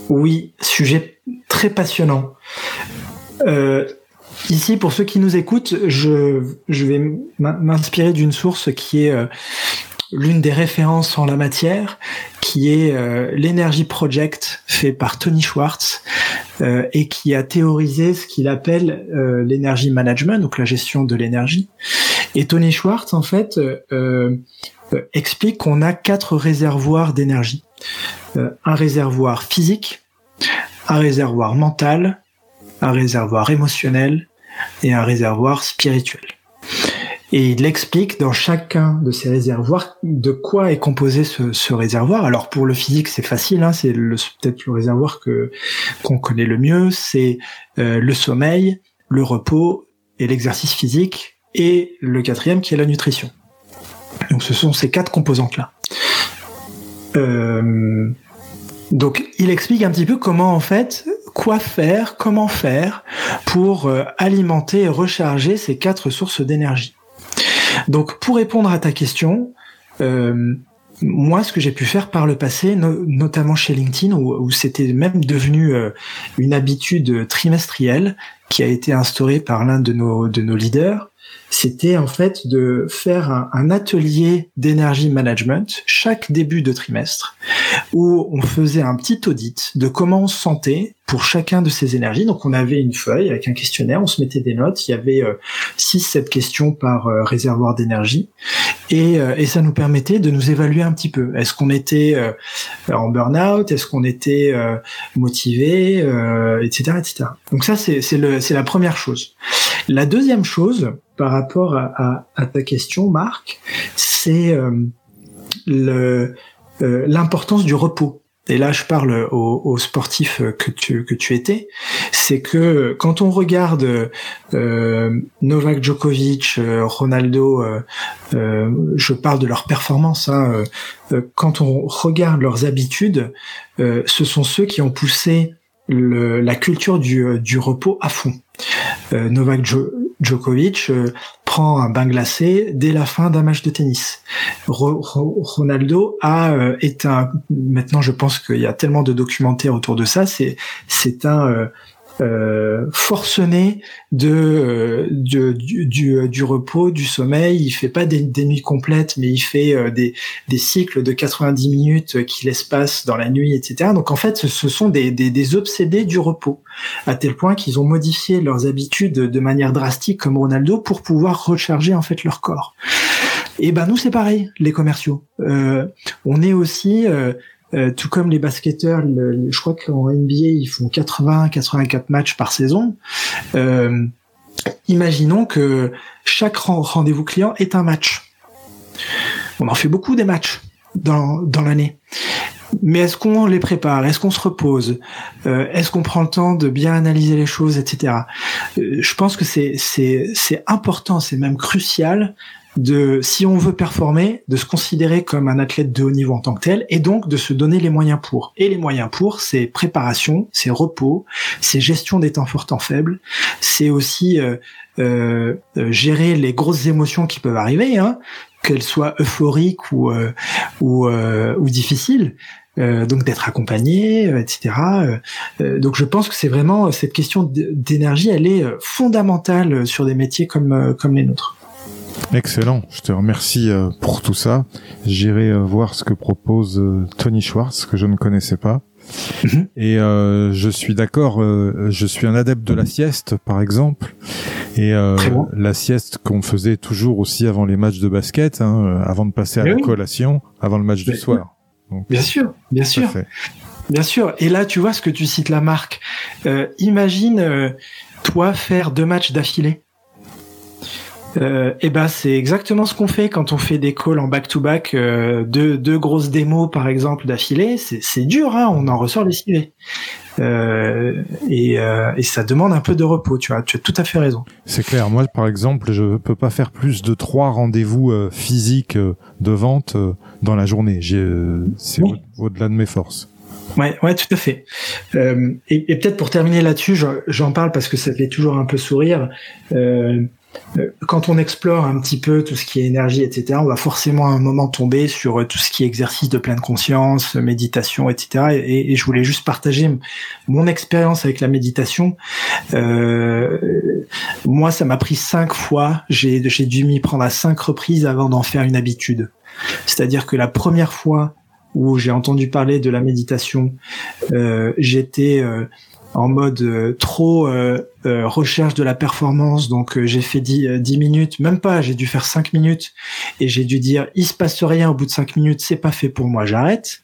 B: Oui, sujet très passionnant. ici, pour ceux qui nous écoutent, je, je vais m'inspirer d'une source qui est l'une des références en la matière, qui est euh, l'Energy Project fait par Tony Schwartz euh, et qui a théorisé ce qu'il appelle euh, l'énergie management, donc la gestion de l'énergie. Et Tony Schwartz, en fait, explique qu'on a quatre réservoirs d'énergie. un réservoir physique, un réservoir mental, un réservoir émotionnel et un réservoir spirituel. Et il explique dans chacun de ces réservoirs de quoi est composé ce, ce réservoir. Alors pour le physique, c'est facile, hein, c'est peut-être le réservoir que qu'on connaît le mieux. C'est euh, le sommeil, le repos et l'exercice physique, et le quatrième qui est la nutrition. Donc ce sont ces quatre composantes-là. Euh, donc il explique un petit peu comment en fait, quoi faire, comment faire pour euh, alimenter et recharger ces quatre sources d'énergie. Donc pour répondre à ta question, euh, moi, ce que j'ai pu faire par le passé, notamment chez LinkedIn, où, c'était même devenu euh, une habitude trimestrielle qui a été instaurée par l'un de nos, de nos leaders, c'était en fait de faire un, atelier d'énergie management chaque début de trimestre où on faisait un petit audit de comment on se sentait pour chacun de ces énergies. Donc on avait une feuille avec un questionnaire, on se mettait des notes, il y avait 6-7 euh, questions par euh, réservoir d'énergie et, euh, et, ça nous permettait de nous évaluer un petit peu. Est-ce qu'on était en burn-out, est-ce qu'on était motivé, etc., etc. Donc ça c'est la première chose. La deuxième chose, par rapport à, ta question, Marc, c'est euh, l'importance du repos. Et là, je parle aux, sportifs que tu, que tu étais, c'est que quand on regarde euh, Novak Djokovic, euh, Ronaldo, je parle de leur performance, hein, quand on regarde leurs habitudes, ce sont ceux qui ont poussé la culture du, du repos à fond. Novak Djokovic euh, prend un bain glacé dès la fin d'un match de tennis. Ronaldo a euh, est un maintenant je pense qu'il y a tellement de documentaires autour de ça, c'est c'est un euh, euh, forcené de, euh, du, du, du, repos, du sommeil. Il fait pas des, des nuits complètes, mais il fait euh, des, des, cycles de 90 minutes qu'il espace dans la nuit, etc. Donc en fait, ce sont des, des, obsédés du repos, à tel point qu'ils ont modifié leurs habitudes de manière drastique, comme Ronaldo, pour pouvoir recharger en fait leur corps. Et ben nous c'est pareil, les commerciaux. Euh, on est aussi euh, tout comme les basketteurs, je crois qu'en NBA ils font 80-84 matchs par saison. Euh, imaginons que chaque rendez-vous client est un match. On en fait beaucoup des matchs dans, dans l'année. Mais est-ce qu'on les prépare? Est-ce qu'on se repose? Euh, Est-ce qu'on prend le temps de bien analyser les choses, etc. Euh, je pense que c'est important, c'est même crucial de si on veut performer, de se considérer comme un athlète de haut niveau en tant que tel, et donc de se donner les moyens pour. Et les moyens pour, c'est préparation, c'est repos, c'est gestion des temps forts, temps faibles, c'est aussi euh, euh, gérer les grosses émotions qui peuvent arriver, hein, qu'elles soient euphoriques ou euh, ou, euh, ou difficiles. Euh, donc d'être accompagné, etc. donc je pense que c'est vraiment cette question d'énergie, elle est fondamentale sur des métiers comme comme les nôtres.
A: Excellent, je te remercie pour tout ça. J'irai voir ce que propose Tony Schwartz que je ne connaissais pas. Mhm. Et je suis d'accord, je suis un adepte de la sieste, par exemple. Et euh, la sieste qu'on faisait toujours aussi avant les matchs de basket, hein, euh, avant de passer à la collation, avant le match du soir.
B: bien sûr, bien sûr. Bien sûr. Et là, tu vois ce que tu cites la marque. Euh, imagine euh, toi faire deux matchs d'affilée. Euh, et eh ben c'est exactement ce qu'on fait quand on fait des calls en back-to-back, euh, deux, deux grosses démos par exemple d'affilée. C'est dur, hein, on en ressort lessivé. Euh, et, euh, et ça demande un peu de repos, tu vois. Tu as tout à fait raison.
A: C'est clair. Moi, par exemple, je peux pas faire plus de trois rendez-vous euh, physiques de vente dans la journée. C'est au-delà de mes forces.
B: Ouais, ouais, tout à fait. Euh, et, et peut-être pour terminer là-dessus, j'en parle parce que ça fait toujours un peu sourire. Euh, euh, quand on explore un petit peu tout ce qui est énergie, etc., on va forcément à un moment tomber sur euh, tout ce qui est exercice de pleine conscience, méditation, etc. Et, je voulais juste partager mon expérience avec la méditation. Euh, moi, ça m'a pris cinq fois. J'ai dû m'y prendre à cinq reprises avant d'en faire une habitude. C'est-à-dire que la première fois où j'ai entendu parler de la méditation, euh, j'étais en mode euh, trop euh, euh, recherche de la performance. Donc j'ai fait 10, 10, minutes, même pas, j'ai dû faire 5 minutes et j'ai dû dire il se passe rien au bout de 5 minutes, c'est pas fait pour moi, j'arrête.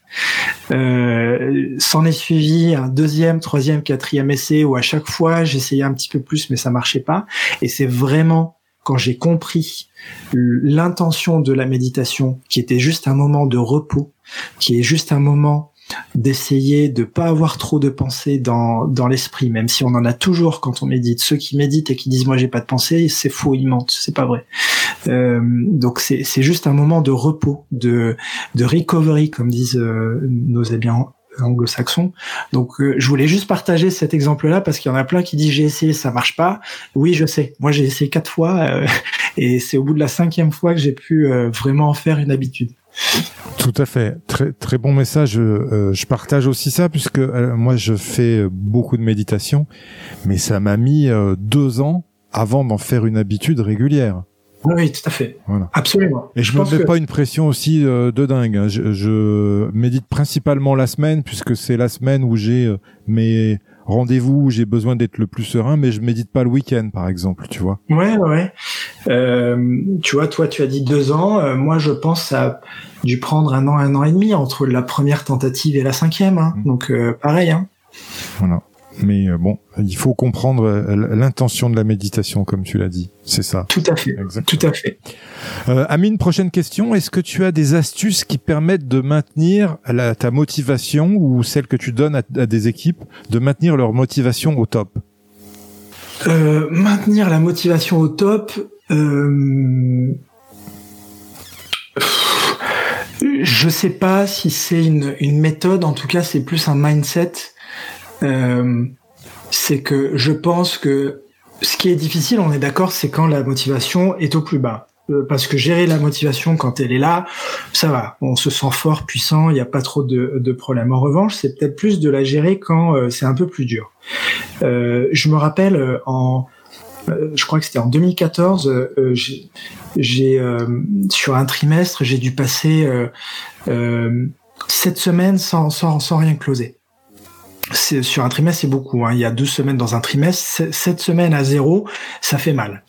B: S'en est suivi un deuxième, troisième, quatrième essai où à chaque fois j'essayais un petit peu plus mais ça marchait pas. Et c'est vraiment quand j'ai compris l'intention de la méditation, qui était juste un moment de repos, qui est juste un moment d'essayer de pas avoir trop de pensées dans, dans l'esprit, même si on en a toujours quand on médite. Ceux qui méditent et qui disent moi j'ai pas de pensée, c'est faux, ils mentent, c'est pas vrai. Euh, donc c'est c'est juste un moment de repos, de de recovery comme disent euh, nos amis anglo-saxons. Donc euh, je voulais juste partager cet exemple-là parce qu'il y en a plein qui disent j'ai essayé, ça marche pas. Oui, je sais. Moi j'ai essayé quatre fois et c'est au bout de la cinquième fois que j'ai pu vraiment en faire une habitude.
A: Tout à fait. Très très bon message. Euh, je partage aussi ça puisque euh, moi je fais beaucoup de méditation, mais ça m'a mis euh, deux ans avant d'en faire une habitude régulière.
B: Oui, tout à fait. Voilà. Absolument.
A: Et je, ne me mets pas une pression aussi de dingue. Hein. Je, je, médite principalement la semaine puisque c'est la semaine où j'ai mes rendez-vous où j'ai besoin d'être le plus serein, mais je médite pas le week-end, par exemple, tu vois.
B: Ouais, ouais. Euh, tu vois, toi, tu as dit deux ans. Euh, moi, je pense à dû prendre un an, un an et demi entre la première tentative et la cinquième. Hein. Mmh. Donc, euh, pareil. Hein.
A: Voilà. Mais euh, bon, il faut comprendre euh, l'intention de la méditation, comme tu l'as dit. C'est ça.
B: Tout à fait. Tout à fait.
A: Euh, Amine, prochaine question. Est-ce que tu as des astuces qui permettent de maintenir la, ta motivation ou celle que tu donnes à, des équipes, de maintenir leur motivation au top?
B: Euh, Maintenir la motivation au top. Euh... Je sais pas si c'est une, une méthode. En tout cas, c'est plus un mindset euh, c'est que je pense que ce qui est difficile, on est d'accord, c'est quand la motivation est au plus bas. Euh, parce que gérer la motivation quand elle est là, ça va, on se sent fort, puissant, il n'y a pas trop de, de problèmes. En revanche, c'est peut-être plus de la gérer quand euh, c'est un peu plus dur. je me rappelle en, je crois que c'était en 2014, j'ai sur un trimestre, j'ai dû passer sept semaines sans, sans, sans rien closer sur un trimestre, c'est beaucoup. Hein. Il y a deux semaines dans un trimestre, sept semaines à zéro, ça fait mal.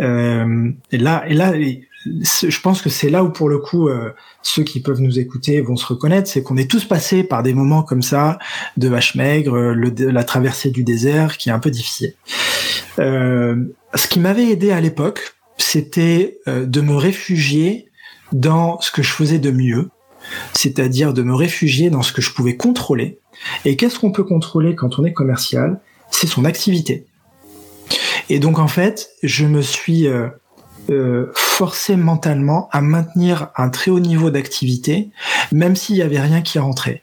B: Euh, et là, et là, je pense que c'est là où pour le coup, euh, ceux qui peuvent nous écouter vont se reconnaître, c'est qu'on est tous passés par des moments comme ça, de vache maigre, la traversée du désert, qui est un peu difficile. ce qui m'avait aidé à l'époque, c'était de me réfugier dans ce que je faisais de mieux, c'est-à-dire de me réfugier dans ce que je pouvais contrôler. Et qu'est-ce qu'on peut contrôler quand on est commercial? C'est son activité. Et donc en fait, je me suis euh, euh, forcé mentalement à maintenir un très haut niveau d'activité, même s'il y avait rien qui rentrait.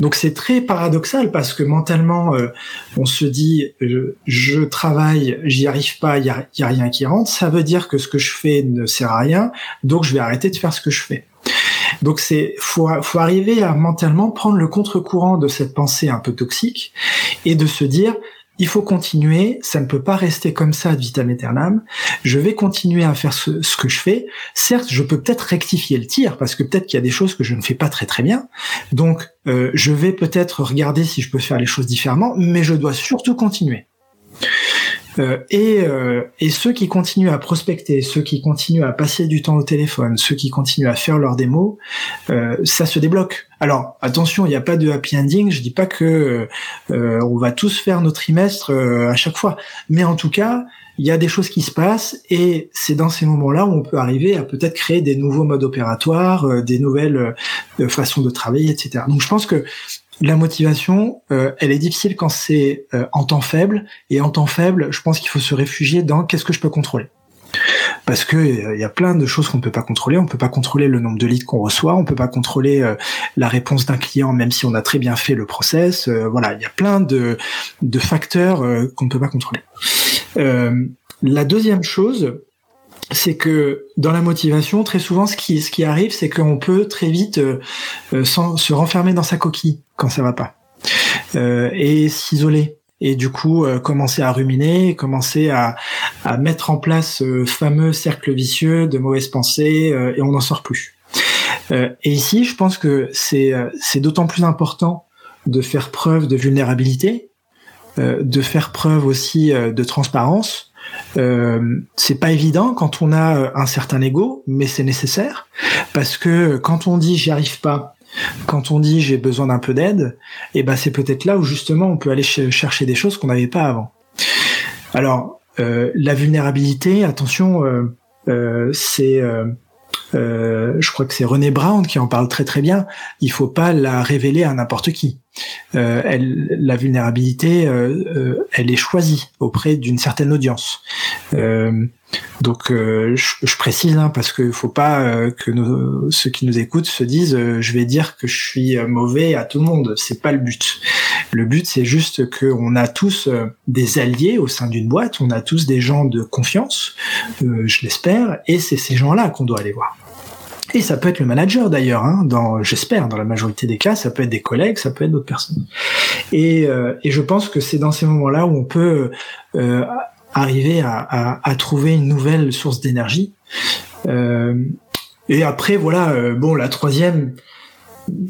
B: Donc c'est très paradoxal parce que mentalement, euh, on se dit je, travaille, j'y arrive pas, il y y a rien qui rentre. Ça veut dire que ce que je fais ne sert à rien, donc je vais arrêter de faire ce que je fais. Donc c'est faut, faut arriver à mentalement prendre le contre-courant de cette pensée un peu toxique et de se dire il faut continuer, ça ne peut pas rester comme ça vitam aeternam. Je vais continuer à faire ce, que je fais. Certes, je peux peut-être rectifier le tir parce que peut-être qu'il y a des choses que je ne fais pas très très bien. Donc, euh, je vais peut-être regarder si je peux faire les choses différemment, mais je dois surtout continuer. Euh, et, euh, et ceux qui continuent à prospecter, ceux qui continuent à passer du temps au téléphone, ceux qui continuent à faire leurs démos, euh, ça se débloque. Alors attention, il n'y a pas de happy ending. Je dis pas que on va tous faire nos trimestres à chaque fois, mais en tout cas, il y a des choses qui se passent et c'est dans ces moments-là où on peut arriver à peut-être créer des nouveaux modes opératoires, des nouvelles façons de travailler, etc. Donc je pense que la motivation, euh, elle est difficile quand c'est euh, en temps faible. Et en temps faible, je pense qu'il faut se réfugier dans qu'est-ce que je peux contrôler. Parce que il y a plein de choses qu'on ne peut pas contrôler. On peut pas contrôler le nombre de leads qu'on reçoit. On peut pas contrôler euh, la réponse d'un client, même si on a très bien fait le process. voilà, il y a plein de facteurs qu'on ne peut pas contrôler. la deuxième chose, c'est que dans la motivation, très souvent, ce qui, ce qui arrive, c'est qu'on peut très vite euh, euh, se renfermer dans sa coquille quand ça va pas euh, et s'isoler. Et du coup, commencer à ruminer, commencer à, à mettre en place ce fameux cercle vicieux de mauvaises pensées, et on n'en sort plus. et ici, je pense que c'est c'est d'autant plus important de faire preuve de vulnérabilité, de faire preuve aussi de transparence, euh, c'est pas évident quand on a euh, un certain ego, mais c'est nécessaire parce que quand on dit j'y arrive pas, quand on dit j'ai besoin d'un peu d'aide, et eh ben c'est peut-être là où justement on peut aller chercher des choses qu'on n'avait pas avant. Alors euh, la vulnérabilité, attention, c'est euh, je crois que c'est René Brown qui en parle très très bien. Il faut pas la révéler à n'importe qui. Euh, elle, la vulnérabilité, euh, elle est choisie auprès d'une certaine audience. donc, je, précise hein, parce qu'il faut pas que ceux qui nous écoutent se disent je vais dire que je suis mauvais à tout le monde. C'est pas le but. Le but, c'est juste qu'on a tous des alliés au sein d'une boîte. On a tous des gens de confiance, je l'espère, et c'est ces gens-là qu'on doit aller voir. Et ça peut être le manager d'ailleurs, hein, j'espère, dans la majorité des cas, ça peut être des collègues, ça peut être d'autres personnes. Et, euh, je pense que c'est dans ces moments-là où on peut euh, arriver à, trouver une nouvelle source d'énergie. Euh, et après, voilà, bon, la troisième,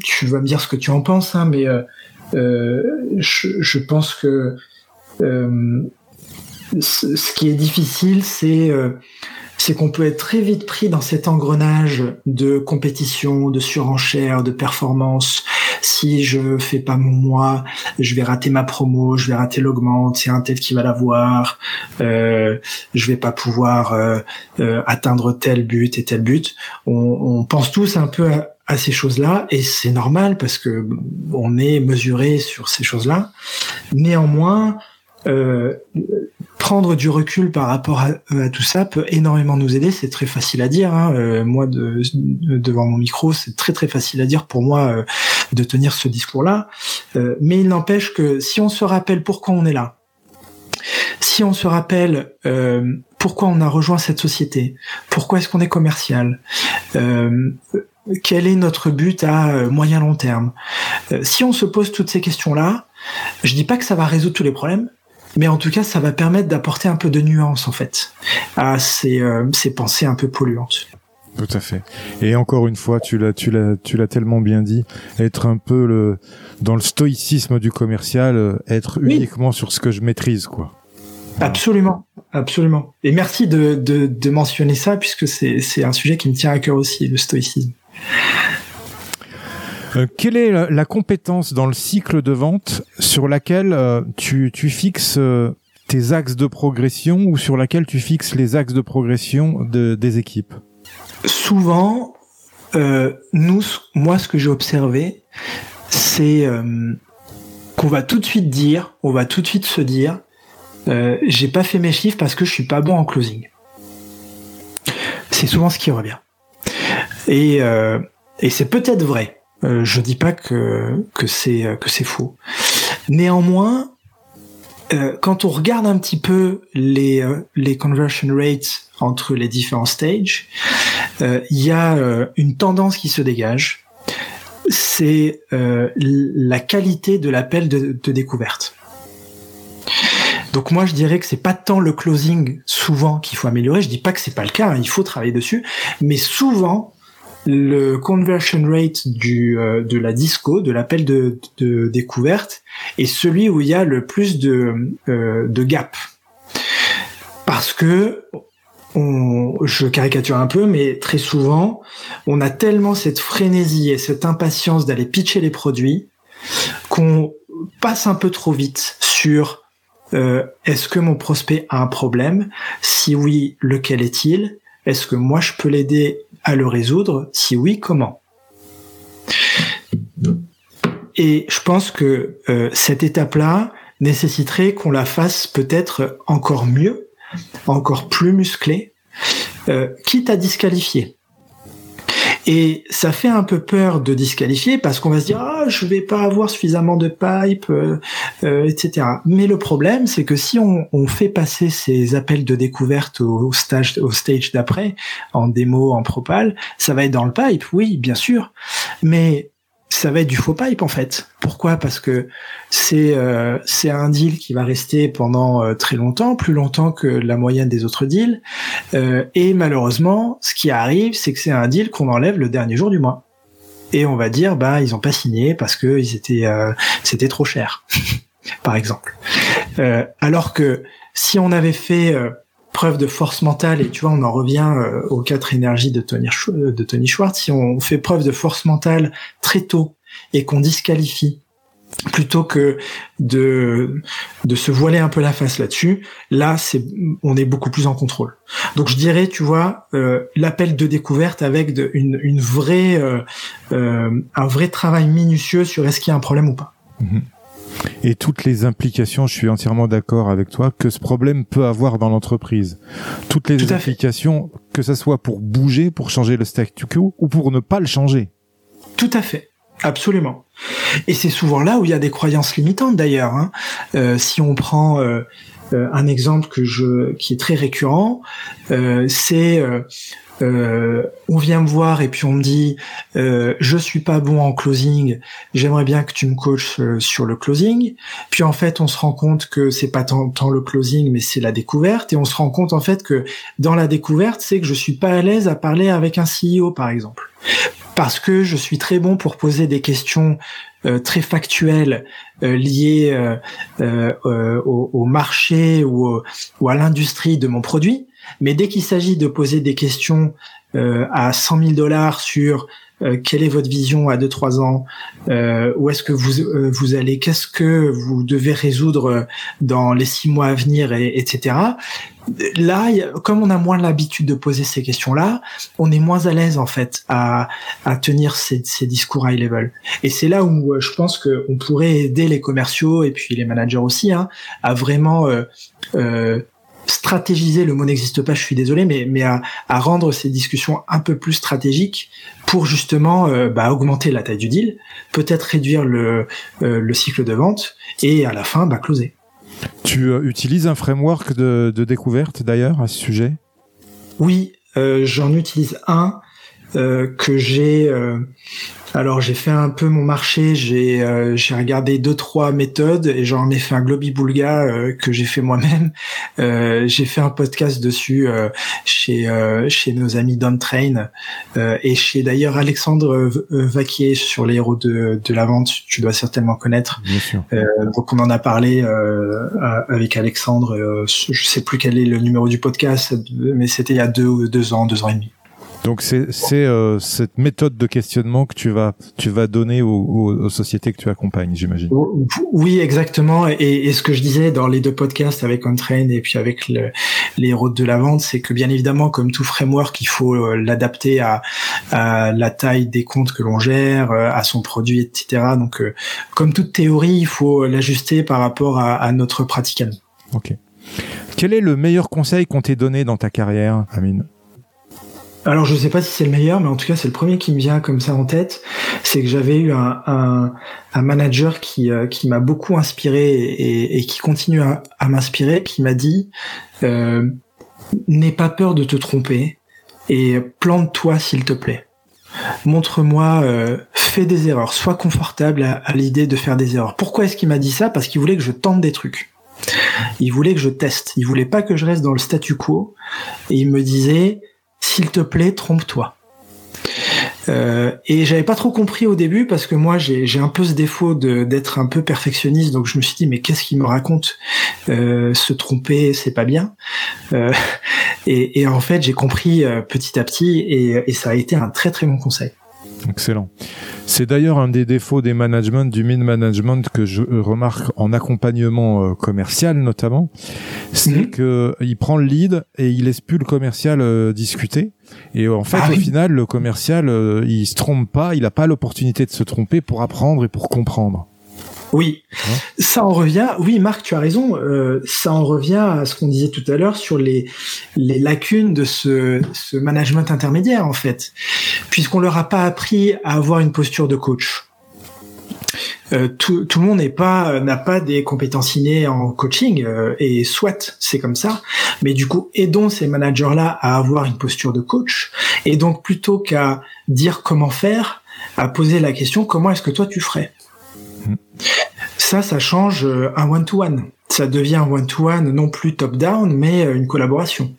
B: tu vas me dire ce que tu en penses, hein, mais je, pense que ce qui est difficile, c'est c'est qu'on peut être très vite pris dans cet engrenage de compétition, de surenchère, de performance. Si je fais pas mon moi, je vais rater ma promo, je vais rater l'augmente, c'est un tel qui va l'avoir, euh, je vais pas pouvoir euh, euh, atteindre tel but et tel but. On, pense tous un peu à, à ces choses-là et c'est normal parce que on est mesuré sur ces choses-là. Néanmoins, euh, prendre du recul par rapport à, tout ça peut énormément nous aider. C'est très facile à dire. Hein. Euh, moi, de, devant mon micro, c'est très très facile à dire pour moi euh, de tenir ce discours-là. mais il n'empêche que si on se rappelle pourquoi on est là, si on se rappelle pourquoi on a rejoint cette société, pourquoi est-ce qu'on est commercial, quel est notre but à moyen long terme, si on se pose toutes ces questions-là, je dis pas que ça va résoudre tous les problèmes, mais en tout cas, ça va permettre d'apporter un peu de nuance en fait à ces, euh, ces pensées un peu polluantes.
A: Tout à fait. Et encore une fois, tu l'as, tu l'as, tu l'as tellement bien dit, être un peu le dans le stoïcisme du commercial, euh, être uniquement sur ce que je maîtrise, quoi.
B: Absolument, absolument. Et merci de, de, de mentionner ça puisque c'est, c'est un sujet qui me tient à cœur aussi, le stoïcisme.
A: Euh, quelle est la, compétence dans le cycle de vente sur laquelle euh, tu, fixes euh, tes axes de progression ou sur laquelle tu fixes les axes de progression de, des équipes?
B: Souvent, nous, moi, ce que j'ai observé, c'est qu'on va tout de suite dire, on va tout de suite se dire, j'ai pas fait mes chiffres parce que je suis pas bon en closing. C'est souvent ce qui revient. Et c'est peut-être vrai. Euh, je dis pas que que c'est que c'est faux. Néanmoins, euh, quand on regarde un petit peu les, euh, les conversion rates entre les différents stages, euh, il y a une tendance qui se dégage. C'est la qualité de l'appel de, de, découverte. Donc moi je dirais que c'est pas tant le closing souvent qu'il faut améliorer. Je dis pas que c'est pas le cas, hein, il faut travailler dessus, mais souvent le conversion rate du, euh, de la disco, de l'appel de, de, découverte, est celui où il y a le plus de, euh, de gap. Parce que, on, je caricature un peu, mais très souvent, on a tellement cette frénésie et cette impatience d'aller pitcher les produits qu'on passe un peu trop vite sur euh, est-ce que mon prospect a un problème? Si oui, lequel est-il? Est-ce que moi je peux l'aider à le résoudre Si oui, comment? Et je pense que euh, cette étape-là nécessiterait qu'on la fasse peut-être encore mieux, encore plus musclée, euh, quitte à disqualifier. Et ça fait un peu peur de disqualifier parce qu'on va se dire ah je vais pas avoir suffisamment de pipe, euh, euh, etc. Mais le problème c'est que si on, on, fait passer ces appels de découverte au, stage au stage d'après en démo en propal, ça va être dans le pipe, oui bien sûr, mais ça va être du faux pipe en fait. Pourquoi? Parce que c'est euh, c'est un deal qui va rester pendant euh, très longtemps, plus longtemps que la moyenne des autres deals. Euh, et malheureusement, ce qui arrive, c'est que c'est un deal qu'on enlève le dernier jour du mois. Et on va dire, bah ils ont pas signé parce que ils étaient c'était trop cher, par exemple. alors que si on avait fait preuve de force mentale, et tu vois, on en revient euh, aux quatre énergies de Tony, de Tony Schwartz, si on fait preuve de force mentale très tôt et qu'on disqualifie plutôt que de de se voiler un peu la face là-dessus, là c'est on est beaucoup plus en contrôle. Donc je dirais, tu vois, euh, l'appel de découverte avec une, une vraie euh, un vrai travail minutieux sur est-ce qu'il y a un problème ou pas. Mm-hmm
A: et toutes les implications, je suis entièrement d'accord avec toi, que ce problème peut avoir dans l'entreprise. Toutes les implications, que ce soit pour bouger, pour changer le statu quo ou pour ne pas le changer.
B: Tout à fait. Absolument. Et c'est souvent là où il y a des croyances limitantes d'ailleurs. Hein. Euh, si on prend euh, un exemple que je, qui est très récurrent, c'est euh, on vient me voir et puis on me dit euh, je suis pas bon en closing, j'aimerais bien que tu me coaches euh, sur le closing. Puis en fait, on se rend compte que c'est pas tant, tant, le closing, mais c'est la découverte. Et on se rend compte en fait que dans la découverte, c'est que je suis pas à l'aise à parler avec un CEO, par exemple, parce que je suis très bon pour poser des questions euh, très factuelles euh, liées au, au, marché ou, à l'industrie de mon produit. Mais dès qu'il s'agit de poser des questions euh, à 100 000 dollars sur euh, quelle est votre vision à 2-3 ans, euh, où est-ce que vous euh, vous allez, qu'est-ce que vous devez résoudre dans les six mois à venir, et, etc. Là, comme on a moins l'habitude de poser ces questions-là, on est moins à l'aise en fait à, à tenir ces, ces discours high level. Et c'est là où je pense qu'on pourrait aider les commerciaux et puis les managers aussi hein, à vraiment euh, stratégiser, le mot n'existe pas, je suis désolé, mais, mais à, rendre ces discussions un peu plus stratégiques pour justement euh, bah, augmenter la taille du deal, peut-être réduire le, euh, le cycle de vente et à la fin bah, closer.
A: Tu euh, utilises un framework de, de découverte d'ailleurs à ce sujet?
B: Oui, j'en utilise un que j'ai alors j'ai fait un peu mon marché, j'ai euh, j'ai regardé deux trois méthodes et j'en ai fait un globi boulga euh, que j'ai fait moi-même. Euh, j'ai fait un podcast dessus chez chez nos amis Train et chez d'ailleurs Alexandre Vaquier sur les héros de de la vente. Tu dois certainement connaître.
A: Bien sûr.
B: donc on en a parlé avec Alexandre. je sais plus quel est le numéro du podcast, mais c'était il y a deux deux ans, deux ans et demi.
A: Donc c'est euh, cette méthode de questionnement que tu vas tu vas donner aux, sociétés que tu accompagnes, j'imagine.
B: Oui, exactement. Et, et, ce que je disais dans les deux podcasts avec OnTrain et puis avec le, les routes de la vente, c'est que bien évidemment, comme tout framework, il faut euh, l'adapter à, à, la taille des comptes que l'on gère, euh, à son produit, etc. Donc, comme toute théorie, il faut l'ajuster par rapport à, à notre pratique
A: Ok. Quel est le meilleur conseil qu'on t'ait donné dans ta carrière, Amine?
B: Alors je sais pas si c'est le meilleur, mais en tout cas c'est le premier qui me vient comme ça en tête. C'est que j'avais eu un, manager qui, euh, qui m'a beaucoup inspiré et, qui continue à, à m'inspirer, qui m'a dit euh, n'aie pas peur de te tromper et plante-toi s'il te plaît. Montre-moi, euh, fais des erreurs, sois confortable à, à l'idée de faire des erreurs. Pourquoi est-ce qu'il m'a dit ça? Parce qu'il voulait que je tente des trucs. Il voulait que je teste. Il voulait pas que je reste dans le statu quo. Et il me disait s'il te plaît, trompe-toi. Euh, et j'avais pas trop compris au début parce que moi j'ai un peu ce défaut d'être un peu perfectionniste. Donc je me suis dit mais qu'est-ce qu'il me raconte? Euh, se tromper c'est pas bien. Euh, et, et, en fait j'ai compris euh, petit à petit et, et ça a été un très très bon conseil
A: Excellent. C'est d'ailleurs un des défauts des management, du mid management que je remarque en accompagnement euh, commercial notamment, c'est que il prend le lead et il laisse plus le commercial euh, discuter. Et en fait, ah au final, le commercial, euh, il se trompe pas, il n'a pas l'opportunité de se tromper pour apprendre et pour comprendre.
B: Oui, ça en revient. Oui, Marc, tu as raison. Euh, ça en revient à ce qu'on disait tout à l'heure sur les, les lacunes de ce, ce management intermédiaire, en fait, puisqu'on leur a pas appris à avoir une posture de coach. Euh, tout, tout, le monde n'est pas n'a pas des compétences innées en coaching euh, et soit c'est comme ça mais du coup aidons ces managers là à avoir une posture de coach et donc plutôt qu'à dire comment faire à poser la question comment est-ce que toi tu ferais? Ça, ça change euh, un one-to-one. Ça devient un one-to-one non plus top-down, mais euh, une collaboration.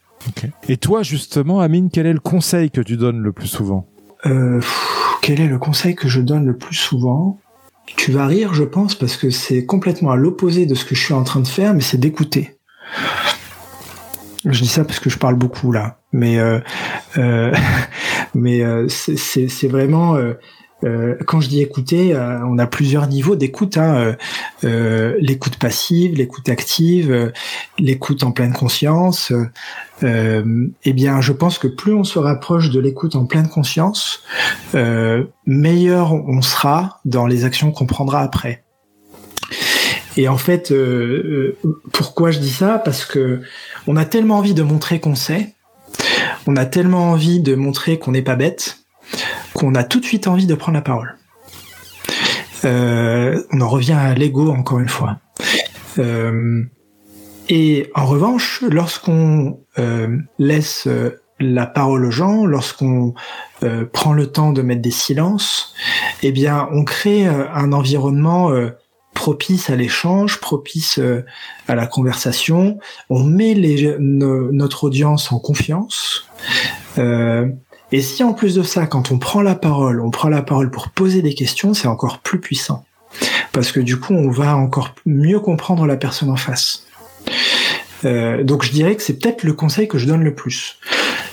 A: Et toi, justement, Amine, quel est le conseil que tu donnes le plus souvent?
B: Euh, Quel est le conseil que je donne le plus souvent? Tu vas rire, je pense, parce que c'est complètement à l'opposé de ce que je suis en train de faire, mais c'est d'écouter. Je dis ça parce que je parle beaucoup là, mais mais c'est vraiment euh, quand je dis écouter, euh, on a plusieurs niveaux d'écoute. Hein, euh, l'écoute passive, l'écoute active, l'écoute en pleine conscience. eh bien, je pense que plus on se rapproche de l'écoute en pleine conscience, meilleur on sera dans les actions qu'on prendra après. Et en fait, pourquoi je dis ça? Parce que on a tellement envie de montrer qu'on sait, on a tellement envie de montrer qu'on n'est pas bête qu'on a tout de suite envie de prendre la parole. Euh, on en revient à l'ego encore une fois. Euh, et en revanche, lorsqu'on euh, laisse la parole aux gens, lorsqu'on prend le temps de mettre des silences, eh bien, on crée un environnement propice à l'échange, propice à la conversation. On met les, notre audience en confiance. Et si en plus de ça, quand on prend la parole, on prend la parole pour poser des questions, c'est encore plus puissant. Parce que du coup, on va encore mieux comprendre la personne en face. Euh, donc je dirais que c'est peut-être le conseil que je donne le plus.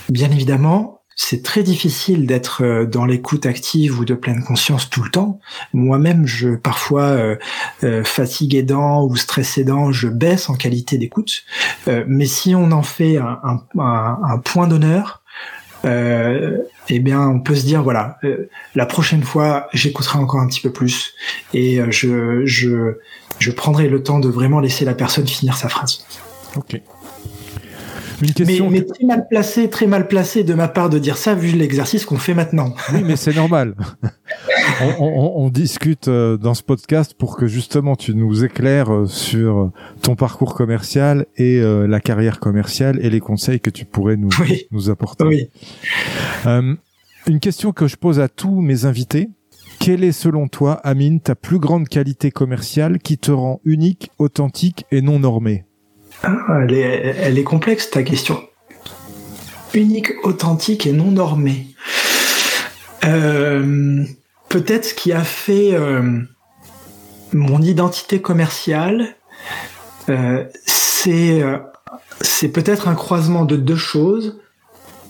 B: Bien évidemment, c'est très difficile d'être euh, dans l'écoute active ou de pleine conscience tout le temps. Moi-même, je parfois euh, euh fatigue aidant ou stress aidant, je baisse en qualité d'écoute. Euh, mais si on en fait un, un, un point d'honneur, euh, eh bien, on peut se dire voilà, euh, la prochaine fois, j'écouterai encore un petit peu plus et euh, je, je, je prendrai le temps de vraiment laisser la personne finir sa phrase.
A: Ok.
B: Une question mais, très mal placé, très mal placé de ma part de dire ça vu l'exercice qu'on fait maintenant.
A: Oui, mais c'est normal. on, discute euh, dans ce podcast pour que justement tu nous éclaires euh, sur ton parcours commercial et euh, la carrière commerciale et les conseils que tu pourrais nous, nous apporter. Oui. une question que je pose à tous mes invités. Quelle est selon toi, Amine, ta plus grande qualité commerciale qui te rend unique, authentique et non normée?
B: Ah, elle, est, elle est complexe ta question. Unique, authentique et non normée. Euh, peut-être ce qui a fait euh, mon identité commerciale, euh, c'est c'est peut-être un croisement de deux choses.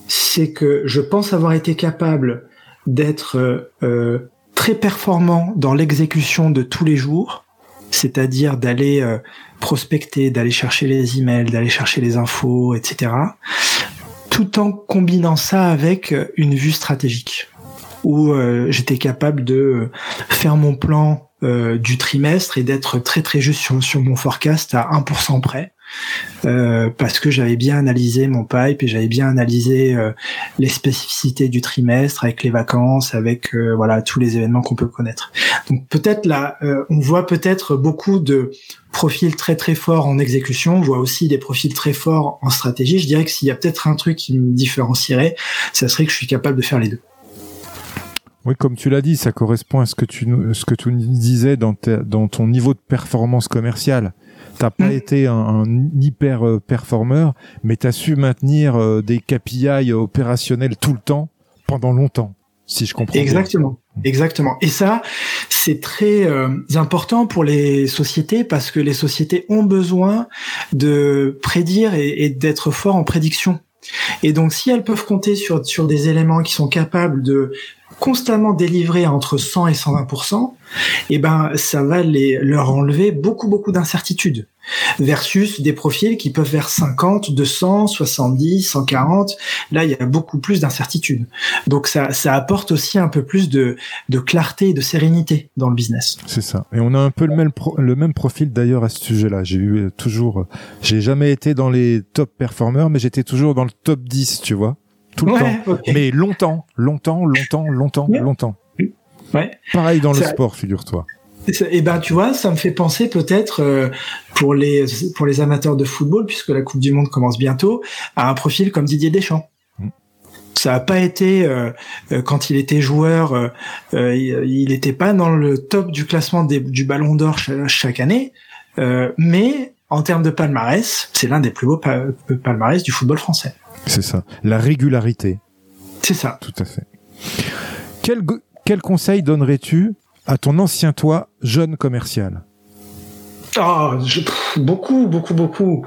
B: c'est que je pense avoir été capable d'être euh, très performant dans l'exécution de tous les jours, c'est-à-dire d'aller euh, prospecter, d'aller chercher les emails, d'aller chercher les infos, etc., tout en combinant ça avec une vue stratégique, où j'étais capable de faire mon plan du trimestre et d'être très très juste sur, sur mon forecast à 1% près euh, parce que j'avais bien analysé mon pipe et j'avais bien analysé euh, les spécificités du trimestre avec les vacances, avec euh, voilà tous les événements qu'on peut connaître. Donc peut-être là, on voit peut-être beaucoup de profils très très forts en exécution, on voit aussi des profils très forts en stratégie. Je dirais que s'il y a peut-être un truc qui me différencierait, ça serait que je suis capable de faire les deux.
A: Oui, comme tu l'as dit, ça correspond à ce que tu ce que tu nous disais dans, dans ton niveau de performance commerciale. T'as pas mm. été un, hyper euh, performeur, mais tu as su maintenir euh, des KPI opérationnels tout le temps pendant longtemps, si je comprends.
B: Exactement. Exactement. Et ça, c'est très euh, important pour les sociétés parce que les sociétés ont besoin de prédire et, et d'être forts en prédiction. Et donc, si elles peuvent compter sur, sur des éléments qui sont capables de constamment délivrer entre 100 et 120 eh ben ça va les leur enlever beaucoup beaucoup d'incertitudes versus des profils qui peuvent faire 50, 200, 70, 140. Là, il y a beaucoup plus d'incertitudes. Donc ça ça apporte aussi un peu plus de de clarté et de sérénité dans le business.
A: C'est ça. Et on a un peu le même le même profil d'ailleurs à ce sujet-là. J'ai eu toujours j'ai jamais été dans les top performers mais j'étais toujours dans le top 10, tu vois tout le temps. Mais longtemps, longtemps, longtemps, longtemps, longtemps. Ouais. Pareil dans le sport, figure-toi.
B: Et eh ben tu vois, ça me fait penser peut-être euh, pour les pour les amateurs de football, puisque la Coupe du Monde commence bientôt, à un profil comme Didier Deschamps. Mm. Ça n'a pas été euh, euh, quand il était joueur, il n'était pas dans le top du classement du Ballon d'Or chaque, année, mais en termes de palmarès, c'est l'un des plus beaux palmarès du football français.
A: C'est ça. La régularité.
B: C'est ça.
A: Tout à fait. Quel, quel conseil donnerais-tu à ton ancien toi, jeune commercial?
B: Ah, beaucoup, beaucoup, beaucoup.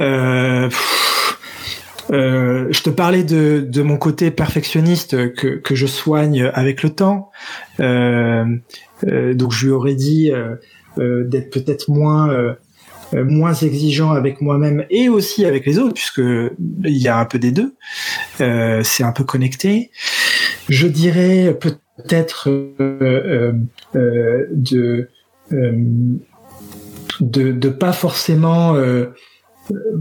B: Euh, euh, je te parlais de, de, mon côté perfectionniste que, que, je soigne avec le temps. Euh, donc je lui aurais dit d'être peut-être moins moins exigeant avec moi-même et aussi avec les autres, puisque il y a un peu des deux. Euh, c'est un peu connecté. Je dirais peut-être euh, de, de de pas forcément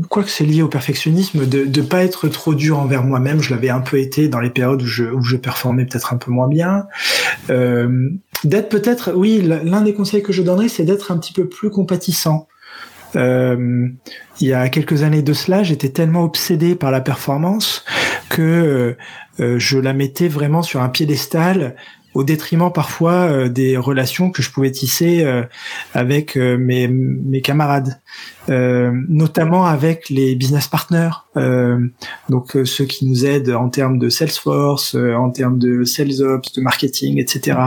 B: quoi que c'est lié au perfectionnisme, de ne pas être trop dur envers moi-même. Je l'avais un peu été dans les périodes où je, où je performais peut-être un peu moins bien. Euh, d'être peut-être, oui, l'un des conseils que je donnerais, c'est d'être un petit peu plus compatissant. Euh, il y a quelques années de cela, j'étais tellement obsédé par la performance que euh, je la mettais vraiment sur un piédestal au détriment parfois euh, des relations que je pouvais tisser euh, avec euh, mes, camarades, notamment avec les business partners, donc ceux qui nous aident en termes de Salesforce, en termes de sales ops, de marketing, etc.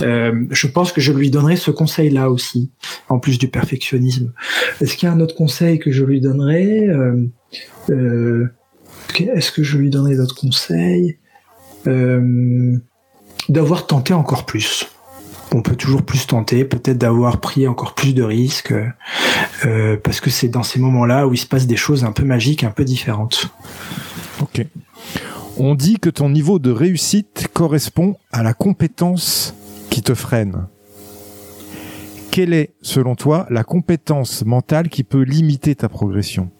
B: je pense que je lui donnerai ce conseil-là aussi, en plus du perfectionnisme. Est-ce qu'il y a un autre conseil que je lui donnerais Est-ce que je lui donnerai d'autres conseils? D'avoir tenté encore plus. On peut toujours plus tenter, peut-être d'avoir pris encore plus de risques, euh, parce que c'est dans ces moments-là où il se passe des choses un peu magiques, un peu différentes.
A: Ok. On dit que ton niveau de réussite correspond à la compétence qui te freine. Quelle est, selon toi, la compétence mentale qui peut limiter ta progression?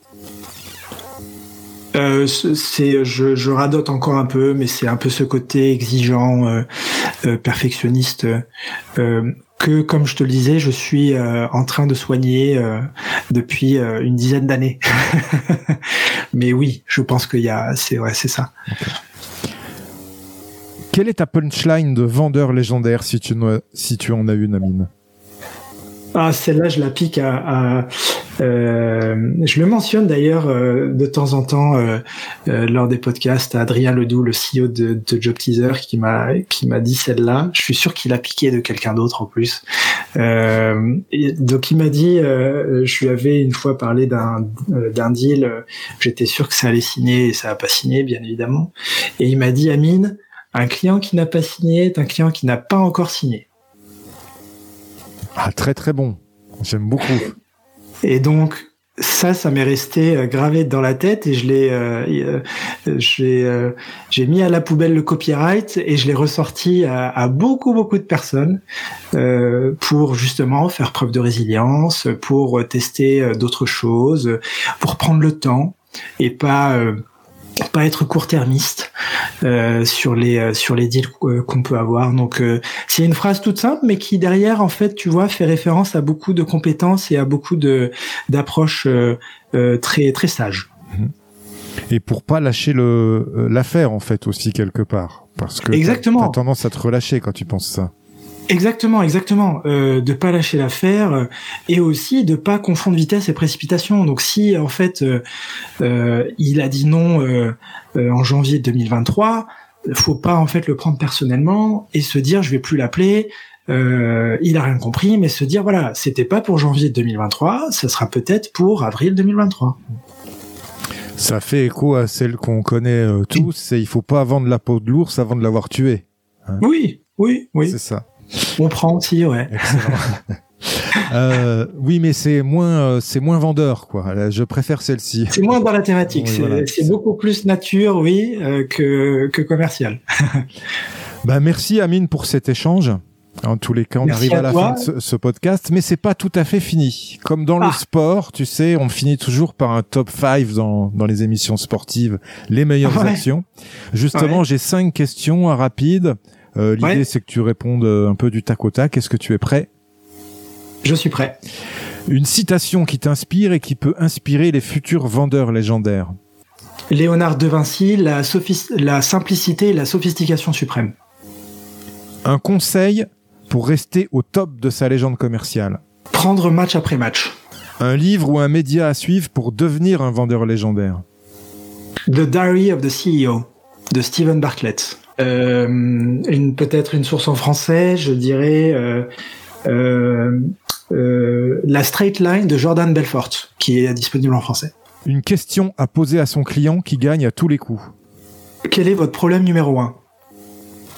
B: Euh, c'est, je, je, radote encore un peu, mais c'est un peu ce côté exigeant, euh, euh perfectionniste, que, comme je te le disais, je suis en train de soigner depuis une dizaine d'années. mais oui, je pense qu'il y a, c'est ouais, c'est ça.
A: Quelle est ta punchline de vendeur légendaire si tu, si tu en as une, Amine?
B: Ah, celle-là, je la pique à, Euh, je le mentionne d'ailleurs euh, de temps en temps euh, lors des podcasts à Adrien Ledoux, le CEO de, de Job Teaser, qui m'a qui m'a dit celle-là. Je suis sûr qu'il a piqué de quelqu'un d'autre en plus. Donc il m'a dit, je lui avais une fois parlé d'un d'un deal. J'étais sûr que ça allait signer et ça a pas signé, bien évidemment. Et il m'a dit, Amine, un client qui n'a pas signé est un client qui n'a pas encore signé.
A: Ah, très très bon. J'aime beaucoup.
B: Et donc, ça, ça m'est resté euh, gravé dans la tête et je l'ai, euh, euh, j'ai mis à la poubelle le copyright et je l'ai ressorti à, beaucoup beaucoup de personnes pour justement faire preuve de résilience, pour tester d'autres choses, pour prendre le temps et pas pas être court-termiste euh, sur les euh, sur les deals euh, qu'on peut avoir. Donc c'est une phrase toute simple, mais qui derrière en fait, tu vois, fait référence à beaucoup de compétences et à beaucoup de d'approches très très sages.
A: Et pour pas lâcher le l'affaire en fait aussi quelque part, parce que
B: exactement.
A: T'as tendance à te relâcher quand tu penses ça.
B: Exactement, exactement. Euh, de pas lâcher l'affaire euh, et aussi de pas confondre vitesse et précipitation. Donc si en fait euh, euh il a dit non euh, en janvier 2023, faut pas en fait le prendre personnellement et se dire je vais plus l'appeler. il a rien compris, mais se dire voilà c'était pas pour janvier 2023, ça sera peut-être pour avril 2023.
A: Ça fait écho à celle qu'on connaît tous, c'est il faut pas vendre la peau de l'ours avant de l'avoir tué.
B: Hein. oui, oui, oui.
A: C'est ça.
B: On prend aussi, ouais.
A: euh, oui, mais c'est moins, euh, c'est moins vendeur, quoi. Je préfère celle-ci.
B: C'est moins dans la thématique. c'est beaucoup plus nature, oui, euh, que, que commercial.
A: bah, merci Amine pour cet échange. En tous les cas, on arrive à, la fin de ce, podcast, mais c'est pas tout à fait fini. Comme dans le ah. sport, tu sais, on finit toujours par un top 5 dans, dans les émissions sportives, les meilleures actions. Justement, j'ai cinq questions rapides euh, l'idée, c'est que tu répondes euh, un peu du tac au tac. Est-ce que tu es prêt?
B: Je suis prêt.
A: Une citation qui t'inspire et qui peut inspirer les futurs vendeurs légendaires.
B: Léonard de Vinci, la, la simplicité et la sophistication suprême.
A: Un conseil pour rester au top de sa légende commerciale.
B: Prendre match après match.
A: Un livre ou un média à suivre pour devenir un vendeur légendaire.
B: The Diary of the CEO de Stephen Bartlett. Euh, une peut-être une source en français, je dirais euh, euh, euh, la Straight Line de Jordan Belfort, qui est disponible en français.
A: Une question à poser à son client qui gagne à tous les coups.
B: Quel est votre problème numéro un?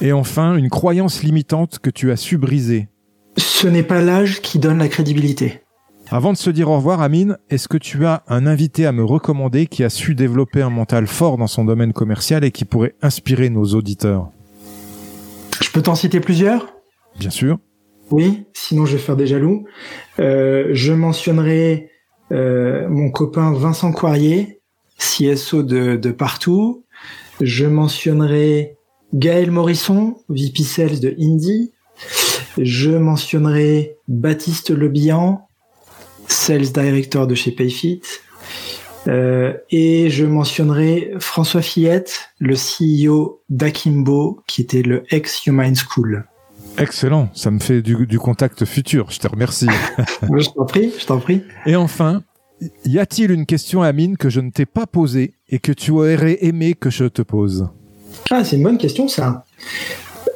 A: Et enfin, une croyance limitante que tu as su briser.
B: Ce n'est pas l'âge qui donne la crédibilité.
A: Avant de se dire au revoir, Amine, est-ce que tu as un invité à me recommander qui a su développer un mental fort dans son domaine commercial et qui pourrait inspirer nos auditeurs?
B: Je peux t'en citer plusieurs?
A: Bien sûr.
B: Oui, sinon je vais faire des jaloux. Euh, je mentionnerai euh, mon copain Vincent Coirier, CSO de, de partout. Je mentionnerai Gaël Morisson, VP Sales de Indie. Je mentionnerai Baptiste Lebihan, Sales Director de chez Payfit. Euh, et je mentionnerai François Fillette, le CEO d'Akimbo, qui était le ex-Human School.
A: Excellent, ça me fait du, du contact futur, je te remercie.
B: je t'en prie, je t'en prie.
A: Et enfin, y a-t-il une question, Amine, que je ne t'ai pas posée et que tu aurais aimé que je te pose?
B: Ah, c'est une bonne question, ça.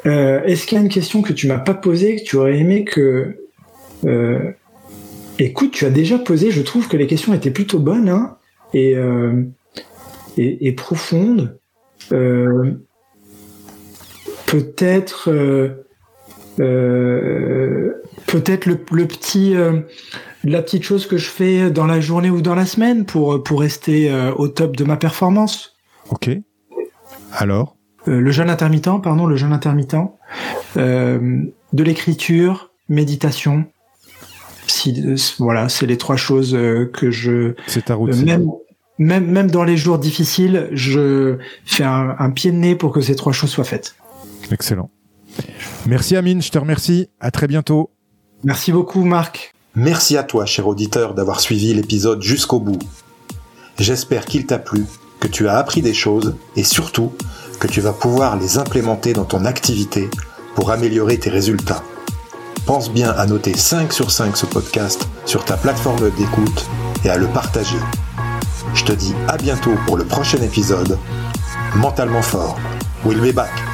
B: Euh, est-ce qu'il y a une question que tu m'as pas posée, que tu aurais aimé que, euh, Écoute, tu as déjà posé, je trouve que les questions étaient plutôt bonnes hein, et, euh, et, profondes. Euh, peut-être euh, peut-être le, petit la petite chose que je fais dans la journée ou dans la semaine pour pour rester au top de ma performance.
A: Ok. Alors?
B: Le jeûne intermittent, pardon, le jeûne intermittent. de l'écriture, méditation, voilà, c'est les trois choses euh, que je.
A: C'est ta routine.
B: Même, même, même dans les jours difficiles, je fais un, pied de nez pour que ces trois choses soient faites.
A: Excellent. Merci Amine, je te remercie. À très bientôt.
B: Merci beaucoup Marc.
C: Merci à toi, cher auditeur, d'avoir suivi l'épisode jusqu'au bout. J'espère qu'il t'a plu, que tu as appris des choses et surtout que tu vas pouvoir les implémenter dans ton activité pour améliorer tes résultats pense bien à noter 5 sur 5 ce podcast sur ta plateforme d'écoute
A: et à le partager. Je te dis à bientôt pour le prochain épisode. Mentalement fort. We'll be back.